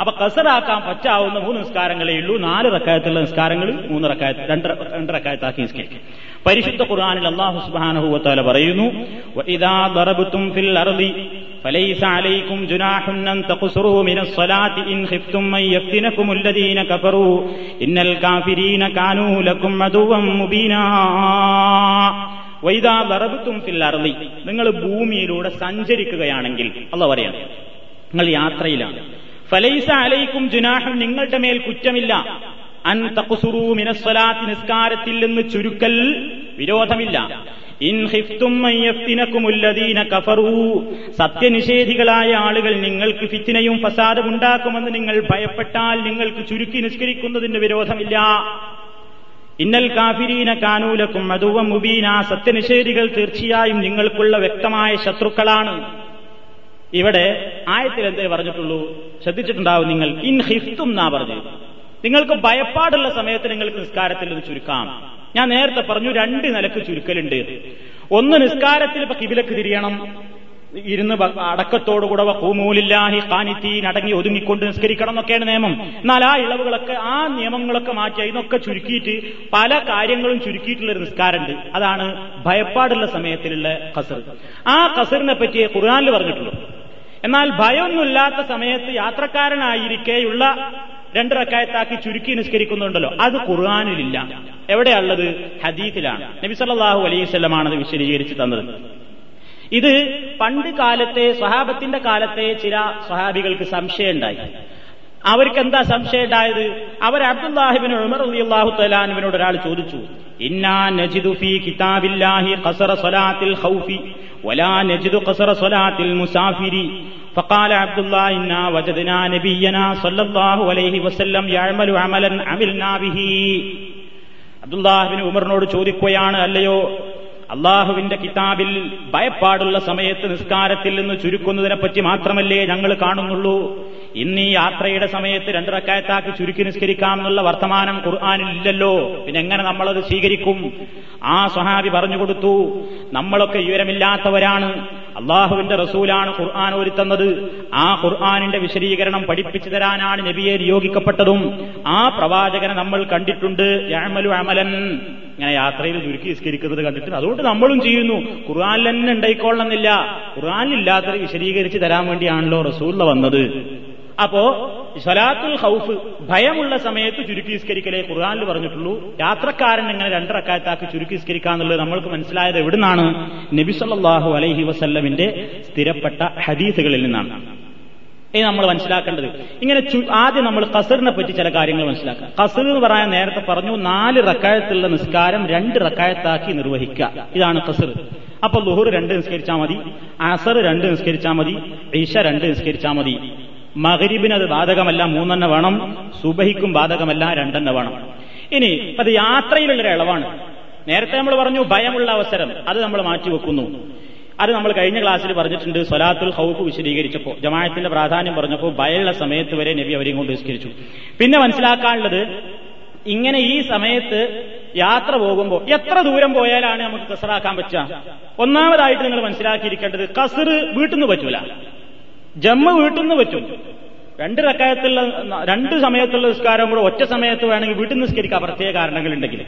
അപ്പൊ കസറാക്കാൻ പറ്റാവുന്ന മൂന്ന് നിസ്കാരങ്ങളേ ഉള്ളൂ നാല് റക്കായത്തുള്ള നിസ്കാരങ്ങൾ മൂന്ന് റക്കായത്ത് രണ്ട് രണ്ട് റക്കായത്താക്കി നിസ്കരിക്കും പരിശുദ്ധ ഖുർആനിൽ അള്ളാഹു സുബ്ഹാനഹു വതആല പറയുന്നു വഇദാ ദറബതും ഫിൽ അർളി فليس عليكم جناح أن تقصروا من الصلاة إن خفتم أن يفتنكم الذين كفروا إن الكافرين كانوا لكم عدوا مبينا വൈദാ വറബത്തും ഫിൽ നിങ്ങൾ ഭൂമിയിലൂടെ സഞ്ചരിക്കുകയാണെങ്കിൽ അല്ല പറയാം നിങ്ങൾ യാത്രയിലാണ്. ഫലൈസ അലൈക്കും ജുനാഹം നിങ്ങളുടെ മേൽ കുറ്റമില്ല. അൻ തഖ്സുറൂ മിനസ്സലാത്തി നിസ്കാരത്തിൽ നിന്ന് ചുരുക്കൽ വിരോധമില്ല. സത്യനിഷേധികളായ ആളുകൾ നിങ്ങൾക്ക് ഫിത്തിനയും ഫസാദും ഉണ്ടാക്കുമെന്ന് നിങ്ങൾ ഭയപ്പെട്ടാൽ നിങ്ങൾക്ക് ചുരുക്കി നിസ്കരിക്കുന്നതിന് വിരോധമില്ല. ഇന്നൽ കാഫിരീന കാനൂലക്കും മധുവ മുബീന. സത്യനിഷേധികൾ തീർച്ചയായും നിങ്ങൾക്കുള്ള വ്യക്തമായ ശത്രുക്കളാണ്. ഇവിടെ ആയത്തിൽ എന്തേ പറഞ്ഞിട്ടുള്ളൂ? ശ്രദ്ധിച്ചിട്ടുണ്ടാവും നിങ്ങൾ. ഇൻ ഹിഫ്തും എന്നാ പറഞ്ഞു. നിങ്ങൾക്ക് ഭയപ്പാടുള്ള സമയത്ത് നിങ്ങൾക്ക് നിസ്കാരത്തിൽ നിന്ന് ചുരുക്കാം. ഞാൻ നേരത്തെ പറഞ്ഞു രണ്ട് നിലയ്ക്ക് ചുരുക്കലുണ്ട്. ഒന്ന് നിസ്കാരത്തിൽ ഇപ്പൊ കിബിലക്ക് തിരിയണം. ഇരുന്ന് അടക്കത്തോടുകൂടെ കൂമൂലില്ലാഹി കാനിത്തീൻ അടങ്ങി ഒതുങ്ങിക്കൊണ്ട് നിസ്കരിക്കണം എന്നൊക്കെയാണ് നിയമം. എന്നാൽ ആ ഇളവുകളൊക്കെ ആ നിയമങ്ങളൊക്കെ മാറ്റി അതിനൊക്കെ ചുരുക്കിയിട്ട് പല കാര്യങ്ങളും ചുരുക്കിയിട്ടുള്ള ഒരു നിസ്കാരമുണ്ട്. അതാണ് ഭയപ്പാടുള്ള സമയത്തിലുള്ള കസർ ആ കസറിനെ പറ്റി ഖുർആാനിൽ പറഞ്ഞിട്ടുള്ളൂ. എന്നാൽ ഭയമൊന്നുമില്ലാത്ത സമയത്ത് യാത്രക്കാരനായിരിക്കെയുള്ള രണ്ട് റക്കായത്താക്കി ചുരുക്കി നിസ്കരിക്കുന്നുണ്ടല്ലോ. അത് ഖുർആാനിലില്ല. എവിടെയുള്ളത് ഹദീത്തിലാണ്. നബി സല്ലാഹു അലൈഹി അത് വിശദീകരിച്ച് തന്നത്. ഇത് പണ്ട് കാലത്തെ സ്വഹാബത്തിന്റെ കാലത്തെ ചില സ്വഹാബികൾക്ക് സംശയമുണ്ടായി അവർക്ക് എന്താ സംശയം ഉണ്ടായത് അവർ അബ്ദുല്ലാഹിബിൻ ഉമർ അലി അള്ളാഹു തലാനുവിനോട് ഒരാൾ ചോദിച്ചു ഇന്നാ നജിദു ഫീ കിതാബില്ലാഹി ഖസറ സ്വലാത്തിൽ ഖൗഫി ولا نجد قصر صلاة المسافر فقال عبد الله إنا وجدنا نبينا صلى الله عليه وسلم يعمل عملا عملنا به അബ്ദുല്ലാഹിബിന് ഉമറിനോട് ചോദിക്കുകയാണ് അല്ലയോ അള്ളാഹുവിന്റെ കിതാബിൽ ഭയപ്പാടുള്ള സമയത്ത് നിസ്കാരത്തിൽ നിന്ന് ചുരുക്കുന്നതിനെ പറ്റി മാത്രമല്ലേ ഞങ്ങൾ കാണുന്നുള്ളൂ. ഇന്ന് ഈ യാത്രയുടെ സമയത്ത് രണ്ടിറക്കായത്താക്കി ചുരുക്കി നിസ്കരിക്കാം എന്നുള്ള വർത്തമാനം ഖുർആാനില്ലല്ലോ പിന്നെ എങ്ങനെ നമ്മളത് സ്വീകരിക്കും? ആ സ്വഹാബി പറഞ്ഞു കൊടുത്തു നമ്മളൊക്കെ വിവരമില്ലാത്തവരാണ്. അള്ളാഹുവിന്റെ റസൂലാണ് ഖുർആൻ ഒരുത്തുന്നത്. ആ ഖുർആാനിന്റെ വിശദീകരണം പഠിപ്പിച്ചു തരാനാണ് നബിയെ നിയോഗിക്കപ്പെട്ടതും. ആ പ്രവാചകനെ നമ്മൾ കണ്ടിട്ടുണ്ട്. അമലൻ. ഇങ്ങനെ യാത്രയിൽ ചുരുക്കി നിസ്കരിക്കുന്നത് കണ്ടിട്ട് അതുകൊണ്ട് നമ്മളും ചെയ്യുന്നു. ഖുർആാനിൽ തന്നെ ഉണ്ടായിക്കൊള്ളണമെന്നില്ല. ഖുർആാനിലില്ലാത്തത് വിശദീകരിച്ച് തരാൻ വേണ്ടിയാണല്ലോ റസൂല വന്നത്. അപ്പോ സ്വലാത്തുൽ ഹൗഫ് ഭയമുള്ള സമയത്ത് ചുരുക്കിസ്കരിക്കലേ ഖുർആാനിൽ പറഞ്ഞിട്ടുള്ളൂ. യാത്രക്കാരൻ ഇങ്ങനെ രണ്ടറക്കാലത്താക്കി ചുരുക്കിസ്കരിക്കാന്നുള്ളത് നമ്മൾക്ക് മനസ്സിലായത് എവിടുന്നാണ്? നബിസല്ലാഹു അലൈഹി വസല്ലമിന്റെ സ്ഥിരപ്പെട്ട ഹദീസുകളിൽ നിന്നാണ്. ഇനി നമ്മൾ മനസ്സിലാക്കേണ്ടത്. ഇങ്ങനെ ആദ്യം നമ്മൾ കസറിനെ പറ്റി ചില കാര്യങ്ങൾ മനസ്സിലാക്കാം. കസർ എന്ന് പറയാൻ നേരത്തെ പറഞ്ഞു നാല് റക്കായത്തുള്ള നിസ്കാരം രണ്ട് റക്കായത്താക്കി നിർവഹിക്കുക. ഇതാണ് കസർ അപ്പൊ ലുഹുർ രണ്ട് നിസ്കരിച്ചാൽ മതി അസർ രണ്ട് നിസ്കരിച്ചാൽ മതി ഈശ രണ്ട് നിസ്കരിച്ചാൽ മതി. മഹരീബിന് അത് ബാധകമല്ല മൂന്നെണ്ണ വേണം. സുബഹിക്കും ബാധകമല്ല രണ്ടെണ്ണ വേണം. ഇനി അത് യാത്രയിലുള്ളൊരു ഇളവാണ്. നേരത്തെ നമ്മൾ പറഞ്ഞു ഭയമുള്ള അവസരം. അത് നമ്മൾ മാറ്റിവെക്കുന്നു അത് നമ്മൾ കഴിഞ്ഞ ക്ലാസ്സിൽ പറഞ്ഞിട്ടുണ്ട് സൊലാത്തുൽ ഹൗഫ് വിശദീകരിച്ചപ്പോൾ ജമാത്തിന്റെ പ്രാധാന്യം പറഞ്ഞപ്പോൾ ഭയമുള്ള സമയത്ത് വരെ നബി അവരെയും കൊണ്ട് വിസ്കരിച്ചു പിന്നെ മനസ്സിലാക്കാനുള്ളത് ഇങ്ങനെ ഈ സമയത്ത് യാത്ര പോകുമ്പോൾ എത്ര ദൂരം പോയാലാണ് നമുക്ക് കസറാക്കാൻ പറ്റുക? ഒന്നാമതായിട്ട് നിങ്ങൾ മനസ്സിലാക്കിയിരിക്കേണ്ടത് കസർ വീട്ടിൽ നിന്ന് പറ്റൂല. ജമ്മ വീട്ടിൽ നിന്ന് പറ്റും. രണ്ട് റക്കായത്തുള്ള രണ്ട് സമയത്തുള്ള നിസ്കാരം കൂടെ ഒറ്റ സമയത്ത് വേണമെങ്കിൽ വീട്ടിൽ നിസ്കരിക്കാം പ്രത്യേക കാരണങ്ങൾ ഉണ്ടെങ്കിൽ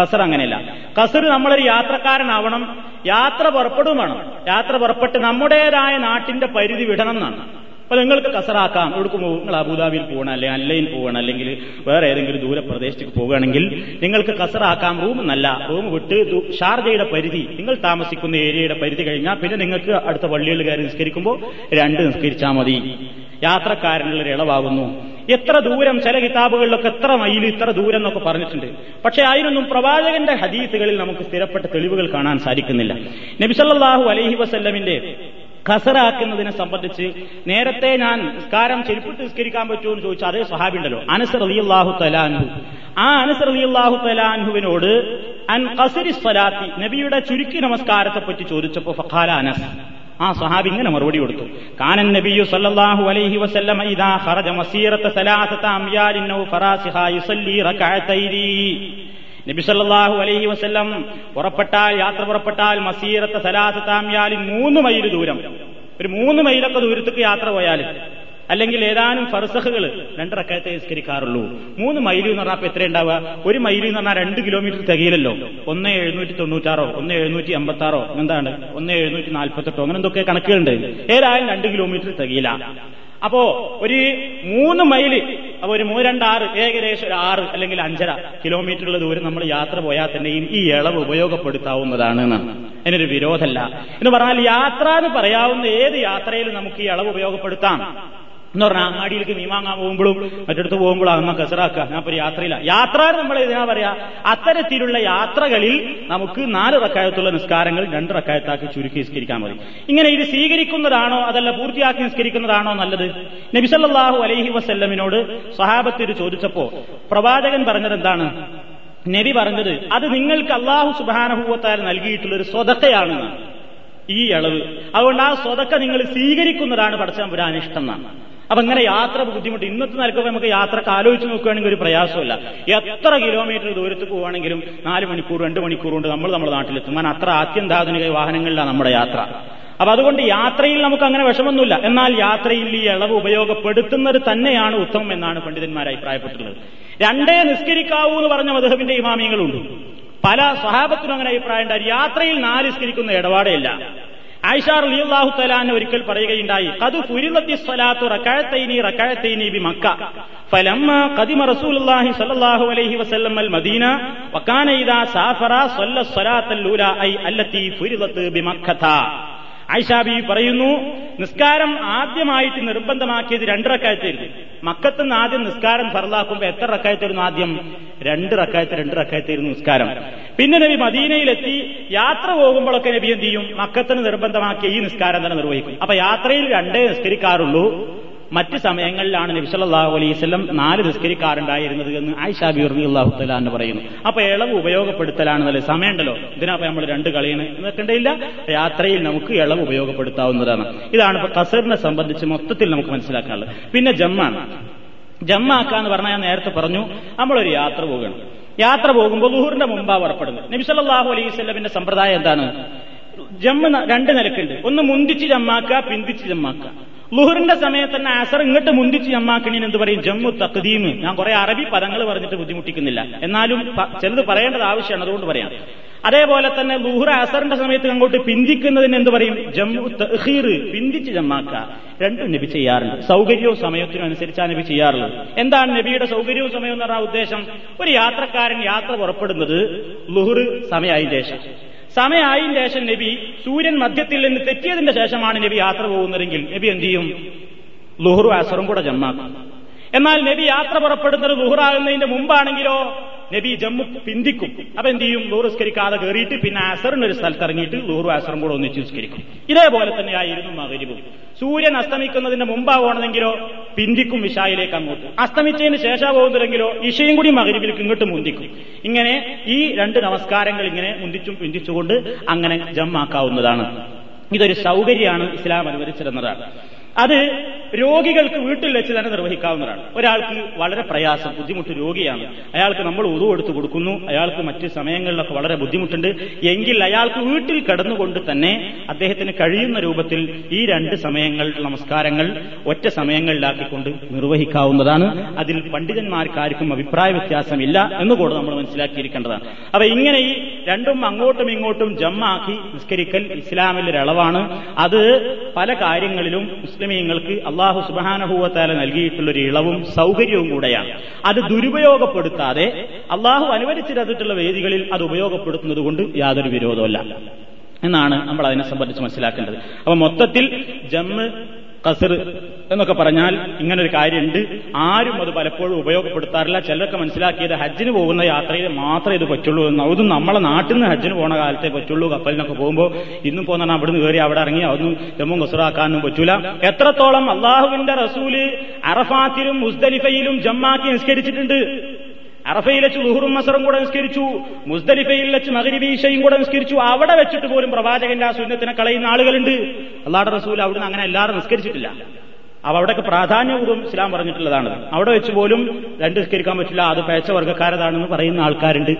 കസർ അങ്ങനെയല്ല. കസർ നമ്മളൊരു യാത്രക്കാരനാവണം യാത്ര പുറപ്പെടും വേണം. യാത്ര പുറപ്പെട്ട് നമ്മുടേതായ നാട്ടിന്റെ പരിധി വിടണം എന്നാണ്. അപ്പൊ നിങ്ങൾക്ക് കസറാക്കാം എവിടേക്ക് പോകും നിങ്ങൾ അബുദാബിയിൽ പോകണം അല്ലെങ്കിൽ അല്ലയിൽ പോകണം അല്ലെങ്കിൽ വേറെ ഏതെങ്കിലും ദൂരപ്രദേശത്തേക്ക് പോകുകയാണെങ്കിൽ നിങ്ങൾക്ക് കസറാക്കാം റൂം എന്നല്ല റൂം വിട്ട് ഷാർജയുടെ പരിധി നിങ്ങൾ താമസിക്കുന്ന ഏരിയയുടെ പരിധി കഴിഞ്ഞാൽ പിന്നെ നിങ്ങൾക്ക് അടുത്ത പള്ളികളിൽ കയറി നിസ്കരിക്കുമ്പോൾ രണ്ട് നിസ്കരിച്ചാൽ മതി. യാത്രക്കാരനുള്ള ഇളവാകുന്നു. എത്ര ദൂരം ചില കിതാബുകളിലൊക്കെ എത്ര മൈൽ ഇത്ര ദൂരം എന്നൊക്കെ പറഞ്ഞിട്ടുണ്ട്. പക്ഷെ അതിനൊന്നും പ്രവാചകന്റെ ഹദീസുകളിൽ നമുക്ക് സ്ഥിരപ്പെട്ട തെളിവുകൾ കാണാൻ സാധിക്കുന്നില്ല. നബിസല്ലാഹു അലഹി വസല്ലമിന്റെ ഖസറാക്കുന്നതിനെ സംബന്ധിച്ച് നേരത്തെ ഞാൻ നിസ്കാരം ചെരുപ്പിട്ട് നിസ്കരിക്കാൻ പറ്റുമോ എന്ന് ചോദിച്ചാൽ അതേ സഹാബി ഉണ്ടല്ലോ. അലി അള്ളാഹു തലാൻഹു ആ അനസർ അലിയല്ലാഹു തലാൻഹുവിനോട് അൻ ഖസരി സ്വലാത്തി നബിയുടെ ചുരുക്കി നമസ്കാരത്തെ പറ്റി ചോദിച്ചപ്പോ ഫഖാല അനസ്. ആ സഹാബി ഇങ്ങനെ മറുപടി കൊടുത്തു. കാനൻ നബിയു സല്ലല്ലാഹു അലൈഹി വസല്ലമ ഇദാ ഖറജ മസീറത സലാസത ഫറാസിഹ നബി സല്ലല്ലാഹു അലൈഹി വസല്ലം പുറപ്പെട്ടാൽ യാത്ര പുറപ്പെട്ടാൽ മസീറത്തെ സലാസത്താമ്യാലിൻ മൂന്ന് മൈൽ ദൂരം. ഒരു മൂന്ന് മൈലൊക്കെ ദൂരത്തേക്ക് യാത്ര പോയാൽ അല്ലെങ്കിൽ ഏതാനും ഫർസഹുകൾ രണ്ടറക്കാലത്തെ നിസ്കരിക്കാറുള്ളൂ. മൂന്ന് മൈൽ എന്ന് പറഞ്ഞാൽ എത്ര ഉണ്ടാവുക? ഒരു മൈൽ എന്ന് പറഞ്ഞാൽ രണ്ട് കിലോമീറ്റർ തികയില്ലല്ലോ. ഒന്ന് എഴുന്നൂറ്റി തൊണ്ണൂറ്റാറോ ഒന്ന് എഴുന്നൂറ്റി അമ്പത്താറോ എന്താണ്? ഒന്ന് എഴുന്നൂറ്റി നാൽപ്പത്തെട്ടോ അങ്ങനെ എന്തൊക്കെ കണക്കുകളുണ്ട്? ഏതായാലും രണ്ട് കിലോമീറ്റർ തികയില്ല. അപ്പോ ഒരു മൂന്ന് മൈൽ അപ്പൊ ഒരു മൂന്ന് രണ്ടാറ് ഏകദേശം ഒരു ആറ് അല്ലെങ്കിൽ അഞ്ചര കിലോമീറ്ററുള്ള ദൂരം നമ്മൾ യാത്ര പോയാൽ തന്നെയും ഈ ഇളവ് ഉപയോഗപ്പെടുത്താവുന്നതാണ് അതിനൊരു വിരോധമല്ല. എന്ന് പറഞ്ഞാൽ യാത്ര എന്ന് പറയാവുന്ന ഏത് യാത്രയിലും നമുക്ക് ഈ ഇളവ് ഉപയോഗപ്പെടുത്താം. എന്ന് പറഞ്ഞാൽ അങ്ങാടിയിലേക്ക് മീൻ വാങ്ങാൻ പോകുമ്പോഴും മറ്റടുത്ത് പോകുമ്പോഴും അമ്മ കസറാക്കുക. ഞാൻ ഒരു യാത്രയില്ല യാത്ര നമ്മൾ ഇതിനാ പറയാ. അത്തരത്തിലുള്ള യാത്രകളിൽ നമുക്ക് നാല് റക്കായത്തുള്ള നിസ്കാരങ്ങൾ രണ്ട് റക്കായത്താക്കി ചുരുക്കി നിസ്കരിക്കാൻ മതി. ഇങ്ങനെ ഇത് സ്വീകരിക്കുന്നതാണോ അതല്ല പൂർത്തിയാക്കി നിസ്കരിക്കുന്നതാണോ നല്ലത്? നബിസല്ലാഹു അലൈഹി വസ്ല്ലമിനോട് സഹാബത്തിൽ ചോദിച്ചപ്പോ പ്രവാചകൻ പറഞ്ഞത് എന്താണ്? നബി പറഞ്ഞത് അത് നിങ്ങൾക്ക് അള്ളാഹു സുബാനഹൂവത്താൽ നൽകിയിട്ടുള്ള ഒരു സ്വതക്കയാണെന്ന്. ഈ അളവ്. അതുകൊണ്ട് ആ സ്വതക്ക നിങ്ങൾ സ്വീകരിക്കുന്നതാണ് പഠിച്ചാൻ പുരാനിഷ്ടം എന്നാണ്. അപ്പൊ ഇങ്ങനെ യാത്ര ബുദ്ധിമുട്ട്. ഇന്നത്തെ നിലക്കൊക്കെ നമുക്ക് യാത്രയ്ക്ക് ആലോചിച്ച് നോക്കുകയാണെങ്കിൽ ഒരു പ്രയാസമില്ല എത്ര കിലോമീറ്റർ ദൂരത്ത് പോവുകയാണെങ്കിലും നാല് മണിക്കൂർ രണ്ട് മണിക്കൂർ കൊണ്ട് നമ്മൾ നമ്മുടെ നാട്ടിലെത്തും. കാരണം അത്ര ആത്യന്താധുനിക വാഹനങ്ങളിലാണ് നമ്മുടെ യാത്ര. അപ്പൊ അതുകൊണ്ട് യാത്രയിൽ നമുക്ക് അങ്ങനെ വിഷമൊന്നുമില്ല എന്നാൽ യാത്രയിൽ ഈ ഇളവ് ഉപയോഗപ്പെടുത്തുന്നത് തന്നെയാണ് ഉത്തമം എന്നാണ് പണ്ഡിതന്മാർ അഭിപ്രായപ്പെട്ടിട്ടുള്ളത്. രണ്ടേ നിസ്കരിക്കാവൂ എന്ന് പറഞ്ഞ മധുഹബിന്റെ ഇമാമിയങ്ങളുണ്ട്. പല സ്വഹാബത്തിനും അങ്ങനെ അഭിപ്രായം ഉണ്ടായി യാത്രയിൽ നാല് നിസ്കരിക്കുന്ന ഇടപാടേയില്ല ആയിഷാർ അള്ളാഹു തലാൻ ഒരിക്കൽ പറയുകയുണ്ടായി കത് ഫുരിലത്തി സ്വലാത്തു റക്കാഴത്തൈനി റക്കാഴത്തൈനി ബി മക്ക. ഫലമ്മ കദിമ റസൂലുള്ളാഹി സ്വല്ലല്ലാഹു അലൈഹി വസല്ലം അൽ മദീന വകാന ഇദാ സാഫറ സ്വല്ല സ്വലാത്തൽ ലൂല ഐ അല്ലത്തി ഫുരിലത്ത് ബി മക്കത ഐഷാബി പറയുന്നു നിസ്കാരം ആദ്യമായിട്ട് നിർബന്ധമാക്കിയത് രണ്ട് റക്കായത്തായിരുന്നു. മക്കത്തുനിന്ന് ആദ്യം നിസ്കാരം ഫറലാക്കുമ്പോൾ എത്ര റക്കായത്തായിരുന്നു ആദ്യം? രണ്ട് റക്കായത്ത് രണ്ട് റക്കായത്തായിരുന്നു നിസ്കാരം. പിന്നെ നബി മദീനയിലെത്തി യാത്ര പോകുമ്പോഴൊക്കെ നബി എന്ത് ചെയ്യും? മക്കത്തിന് നിർബന്ധമാക്കിയ ഈ നിസ്കാരം തന്നെ നിർവഹിക്കും. അപ്പൊ യാത്രയിൽ രണ്ടേ നിസ്കരിക്കാറുള്ളൂ. മറ്റ് സമയങ്ങളിലാണ് നബി സല്ലല്ലാഹു അലൈഹി വസല്ലം നാല് നിസ്കരിക്കാറുണ്ടായിരുന്നത് എന്ന് ആയിഷാബി അള്ളാഹു തലാന്ന് പറയുന്നു. അപ്പൊ ഇളവ് ഉപയോഗപ്പെടുത്തലാണെന്നല്ലേ? സമയമുണ്ടല്ലോ. ഇതിനപ്പോ നമ്മൾ രണ്ട് കളിയാണ് നിൽക്കേണ്ടയില്ല യാത്രയിൽ നമുക്ക് ഇളവ് ഉപയോഗപ്പെടുത്താവുന്നതാണ്. ഇതാണ് ഇപ്പൊ കസറിനെ സംബന്ധിച്ച് മൊത്തത്തിൽ നമുക്ക് മനസ്സിലാക്കാനുള്ളത്. പിന്നെ ജമ്മാണ്. ജമ്മാക്കാന്ന് പറഞ്ഞാൽ ഞാൻ നേരത്തെ പറഞ്ഞു നമ്മളൊരു യാത്ര പോകണം. യാത്ര പോകുമ്പോൾ ലുഹൂറിന്റെ മുമ്പാ പുറപ്പെടുന്നത്. നബി സല്ലല്ലാഹു അലൈഹി സമ്പ്രദായം എന്താണ്? ജമ്മ രണ്ട് നിലക്കുണ്ട്. ഒന്ന് മുന്തിച്ച് ജമ്മാക്കുക പിന്തിച്ച് ജമ്മാക്കുക ലുഹറിന്റെ സമയത്ത് തന്നെ അസർ ഇങ്ങോട്ട് മുന്തിച്ച് ജമ്മാക്കണീന് എന്ത് പറയും? ജമ്മു തഖദീം. ഞാൻ കുറെ അറബി പദങ്ങൾ പറഞ്ഞിട്ട് ബുദ്ധിമുട്ടിക്കുന്നില്ല. എന്നാലും ചിലത് പറയേണ്ടത് ആവശ്യമാണ്. അതുകൊണ്ട് പറയാം. അതേപോലെ തന്നെ ലുഹുർ അസറിന്റെ സമയത്ത് അങ്ങോട്ട് പിന്തിക്കുന്നതിന് എന്ത് പറയും? ജമ്മു തഹീർ പിന്തിച്ച് ജമ്മാക്ക രണ്ടും നബി ചെയ്യാറുണ്ട്. സൗകര്യവും സമയത്തിനും അനുസരിച്ചാണ് നബി ചെയ്യാറുള്ളത്. എന്താണ് നബിയുടെ സൗകര്യവും സമയവും എന്ന് പറഞ്ഞ ഉദ്ദേശം? ഒരു യാത്രക്കാരൻ യാത്ര പുറപ്പെടുന്നത് ലുഹുർ സമയമായി ശേഷം. സമയമായതിന് ശേഷം നബി സൂര്യൻ മധ്യത്തിൽ നിന്ന് തെറ്റിയതിന്റെ ശേഷമാണ് നബി യാത്ര പോകുന്നതെങ്കിൽ നബി എന്ത് ചെയ്യും? ലുഹുറു അസറും കൂടെ ജമ്മാക്കും. എന്നാൽ നബി യാത്ര പുറപ്പെടുന്നത് ലുഹറാകുന്നതിന്റെ മുമ്പാണെങ്കിലോ? നബി ജമ്മു പിന്തിക്കും. അപ്പൊ എന്ത് ചെയ്യും? ലൂറുസ്കരിക്കാതെ കയറിയിട്ട് പിന്നെ അസറിന് ഒരു സ്ഥലത്ത് ഇറങ്ങിയിട്ട് ലൂറു അസറും കൂടെ ഒന്നിച്ച് നിസ്കരിക്കും. ഇതേപോലെ തന്നെയായിരുന്നു മകരിവും സൂര്യൻ അസ്തമിക്കുന്നതിന് മുമ്പാവണമെങ്കിലോ പിന്തിക്കും ഇഷായിലേക്ക് അങ്ങോട്ട്. അസ്തമിച്ചതിന് ശേഷം പോകുന്നില്ലെങ്കിലോ ഇഷയും കൂടി മകരിവിലേക്ക് ഇങ്ങോട്ട് മുന്തിക്കും. ഇങ്ങനെ ഈ രണ്ട് നമസ്കാരങ്ങൾ ഇങ്ങനെ മുന്തിച്ചും പിന്തിച്ചുകൊണ്ട് അങ്ങനെ ജമ്മാക്കാവുന്നതാണ്. ഇതൊരു സൗകര്യമാണ് ഇസ്ലാം അനുവദിച്ചിരുന്നതാണ് അത് രോഗികൾക്ക് വീട്ടിൽ വെച്ച് തന്നെ നിർവഹിക്കാവുന്നതാണ്. ഒരാൾക്ക് വളരെ പ്രയാസം ബുദ്ധിമുട്ട് രോഗിയാണ്. അയാൾക്ക് നമ്മൾ ഉറവ് എടുത്തു കൊടുക്കുന്നു. അയാൾക്ക് മറ്റ് സമയങ്ങളിലൊക്കെ വളരെ ബുദ്ധിമുട്ടുണ്ട്. എങ്കിൽ അയാൾക്ക് വീട്ടിൽ കിടന്നുകൊണ്ട് തന്നെ അദ്ദേഹത്തിന് കഴിയുന്ന രൂപത്തിൽ ഈ രണ്ട് സമയങ്ങൾ നമസ്കാരങ്ങൾ ഒറ്റ സമയങ്ങളിലാക്കിക്കൊണ്ട് നിർവഹിക്കാവുന്നതാണ്. അതിൽ പണ്ഡിതന്മാർക്കാർക്കും അഭിപ്രായ വ്യത്യാസമില്ല എന്നുകൂടെ നമ്മൾ മനസ്സിലാക്കിയിരിക്കേണ്ടതാണ്. അപ്പൊ ഇങ്ങനെ ഈ രണ്ടും അങ്ങോട്ടും ഇങ്ങോട്ടും ജമ്മാക്കി നിസ്കരിക്കൽ ഒരു അത് പല കാര്യങ്ങളിലും മുസ്ലിമീങ്ങൾക്ക് അള്ളാഹു സുബാനഹൂവത്താല നൽകിയിട്ടുള്ളൊരു ഇളവും സൗകര്യവും കൂടെയാണ്. അത് ദുരുപയോഗപ്പെടുത്താതെ അള്ളാഹു അനുവദിച്ചിട്ടുള്ള വേദികളിൽ അത് ഉപയോഗപ്പെടുത്തുന്നത് കൊണ്ട് യാതൊരു വിരോധമല്ല എന്നാണ് നമ്മൾ അതിനെ സംബന്ധിച്ച് മനസ്സിലാക്കേണ്ടത്. അപ്പൊ മൊത്തത്തിൽ ജമ്മ് കസർ എന്നൊക്കെ പറഞ്ഞാൽ ഇങ്ങനൊരു കാര്യമുണ്ട്. ആരും അത് പലപ്പോഴും ഉപയോഗപ്പെടുത്താറില്ല. ചിലരൊക്കെ മനസ്സിലാക്കിയത് ഹജ്ജിന് പോകുന്ന യാത്രയിൽ മാത്രമേ ഇത് പറ്റുള്ളൂ എന്ന്. അതും നമ്മളെ നാട്ടിൽ നിന്ന് ഹജ്ജിന് പോണ കാലത്തെ പറ്റുള്ളൂ. കപ്പലിനൊക്കെ പോകുമ്പോൾ ഇന്നും പോകുന്ന അവിടുന്ന് കയറി അവിടെ ഇറങ്ങി അതൊന്നും ജമ്മും കസറാക്കാനൊന്നും പറ്റൂല. എത്രത്തോളം അള്ളാഹുവിന്റെ റസൂൽ അറഫാത്തിലും മുസ്ദലിഫയിലും ജമ്മാക്കി നിസ്കരിച്ചിട്ടുണ്ട്. അറഫയിൽ വെച്ച് ലുഹറും മസറും കൂടെ നിസ്കരിച്ചു മുസ്ദലിഫയിൽ വെച്ച് മകരിബീഷയും കൂടെ നിസ്കരിച്ചു അവിടെ വെച്ചിട്ട് പോലും പ്രവാചകന്റെ ആ സുന്നത്തിനെ കളയുന്ന ആളുകളുണ്ട്. അള്ളാടെ റസൂൽ അവിടുന്ന് അങ്ങനെ എല്ലാവരും നിസ്കരിച്ചിട്ടില്ല. അപ്പൊ അവിടെയൊക്കെ പ്രാധാന്യപൂർവം ഇസ്ലാം പറഞ്ഞിട്ടുള്ളതാണ്. അവിടെ വെച്ച് പോലും രണ്ട് നിസ്കരിക്കാൻ പറ്റില്ല അത് പേച്ച വർഗക്കാരതാണെന്ന് പറയുന്ന ആൾക്കാരുണ്ട്.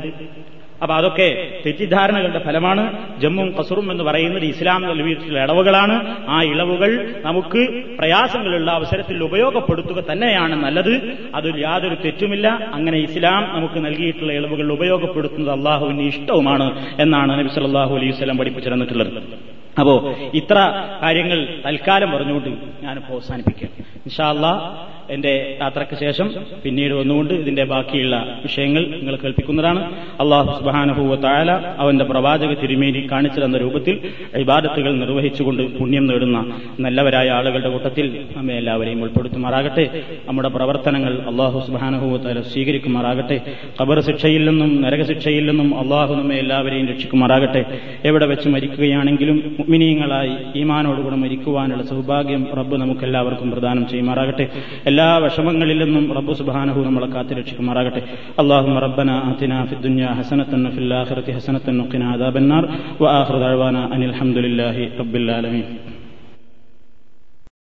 അപ്പൊ അതൊക്കെ തെറ്റിദ്ധാരണകളുടെ ഫലമാണ്. ജമ്മും കസറും എന്ന് പറയുന്നത് ഇസ്ലാം നൽകിയിട്ടുള്ള ഇളവുകളാണ്. ആ ഇളവുകൾ നമുക്ക് പ്രയാസങ്ങളുള്ള അവസരത്തിൽ ഉപയോഗപ്പെടുത്തുക തന്നെയാണ് നല്ലത്. അതിൽ യാതൊരു തെറ്റുമില്ല. അങ്ങനെ ഇസ്ലാം നമുക്ക് നൽകിയിട്ടുള്ള ഇളവുകൾ ഉപയോഗപ്പെടുത്തുന്നത് അള്ളാഹുവിന് ഇഷ്ടവുമാണ് എന്നാണ് നബി സല്ലല്ലാഹു അലൈഹി വസല്ലം പഠിപ്പിച്ചു തന്നിട്ടുള്ളത്. അപ്പോ ഇത്ര കാര്യങ്ങൾ തൽക്കാലം പറഞ്ഞുകൊണ്ട് ഞാനിപ്പോ അവസാനിപ്പിക്കാം. ഇൻഷാല്ല എന്റെ യാത്രയ്ക്ക് ശേഷം പിന്നീട് വന്നുകൊണ്ട് ഇതിന്റെ ബാക്കിയുള്ള വിഷയങ്ങൾ നിങ്ങൾ കേൾപ്പിക്കുന്നതാണ്. അള്ളാഹു സുബാനഹുവ തായാല അവന്റെ പ്രവാചക തിരുമേനി കാണിച്ചു തന്ന രൂപത്തിൽ ഇബാദത്തുകൾ നിർവഹിച്ചുകൊണ്ട് പുണ്യം നേടുന്ന നല്ലവരായ ആളുകളുടെ കൂട്ടത്തിൽ നമ്മെ എല്ലാവരെയും ഉൾപ്പെടുത്തുമാറാകട്ടെ. നമ്മുടെ പ്രവർത്തനങ്ങൾ അള്ളാഹു സുബാനഹുവ താല സ്വീകരിക്കുമാറാകട്ടെ. കബർ ശിക്ഷയിൽ നിന്നും നരകശിക്ഷയിൽ നിന്നും അള്ളാഹു നമ്മെ എല്ലാവരെയും രക്ഷിക്കുമാറാകട്ടെ. എവിടെ വെച്ച് മരിക്കുകയാണെങ്കിലും മുഅ്മിനീങ്ങളായി ഈമാനോടുകൂടെ മരിക്കുവാനുള്ള സൗഭാഗ്യം റബ്ബ് നമുക്കെല്ലാവർക്കും പ്രദാനം ചെയ്യുമാറാകട്ടെ. എല്ലാ വിഷമങ്ങളിൽ നിന്നും റബ്ബ് സുബാനഹു നമ്മളെ കാത്തുരക്ഷിക്കുമാറാകട്ടെ അള്ളാഹു റബ്ബന ആതിന ഫി ദുനിയ ഹസനത്തൻ ഫിൽ ആഖിറതി ഹസനത്തൻ വഖിന അദാബന്നാർ. വആഖിറു ദഅവാന അനിൽ ഹംദുലില്ലാഹി റബ്ബിൽ ആലമീൻ.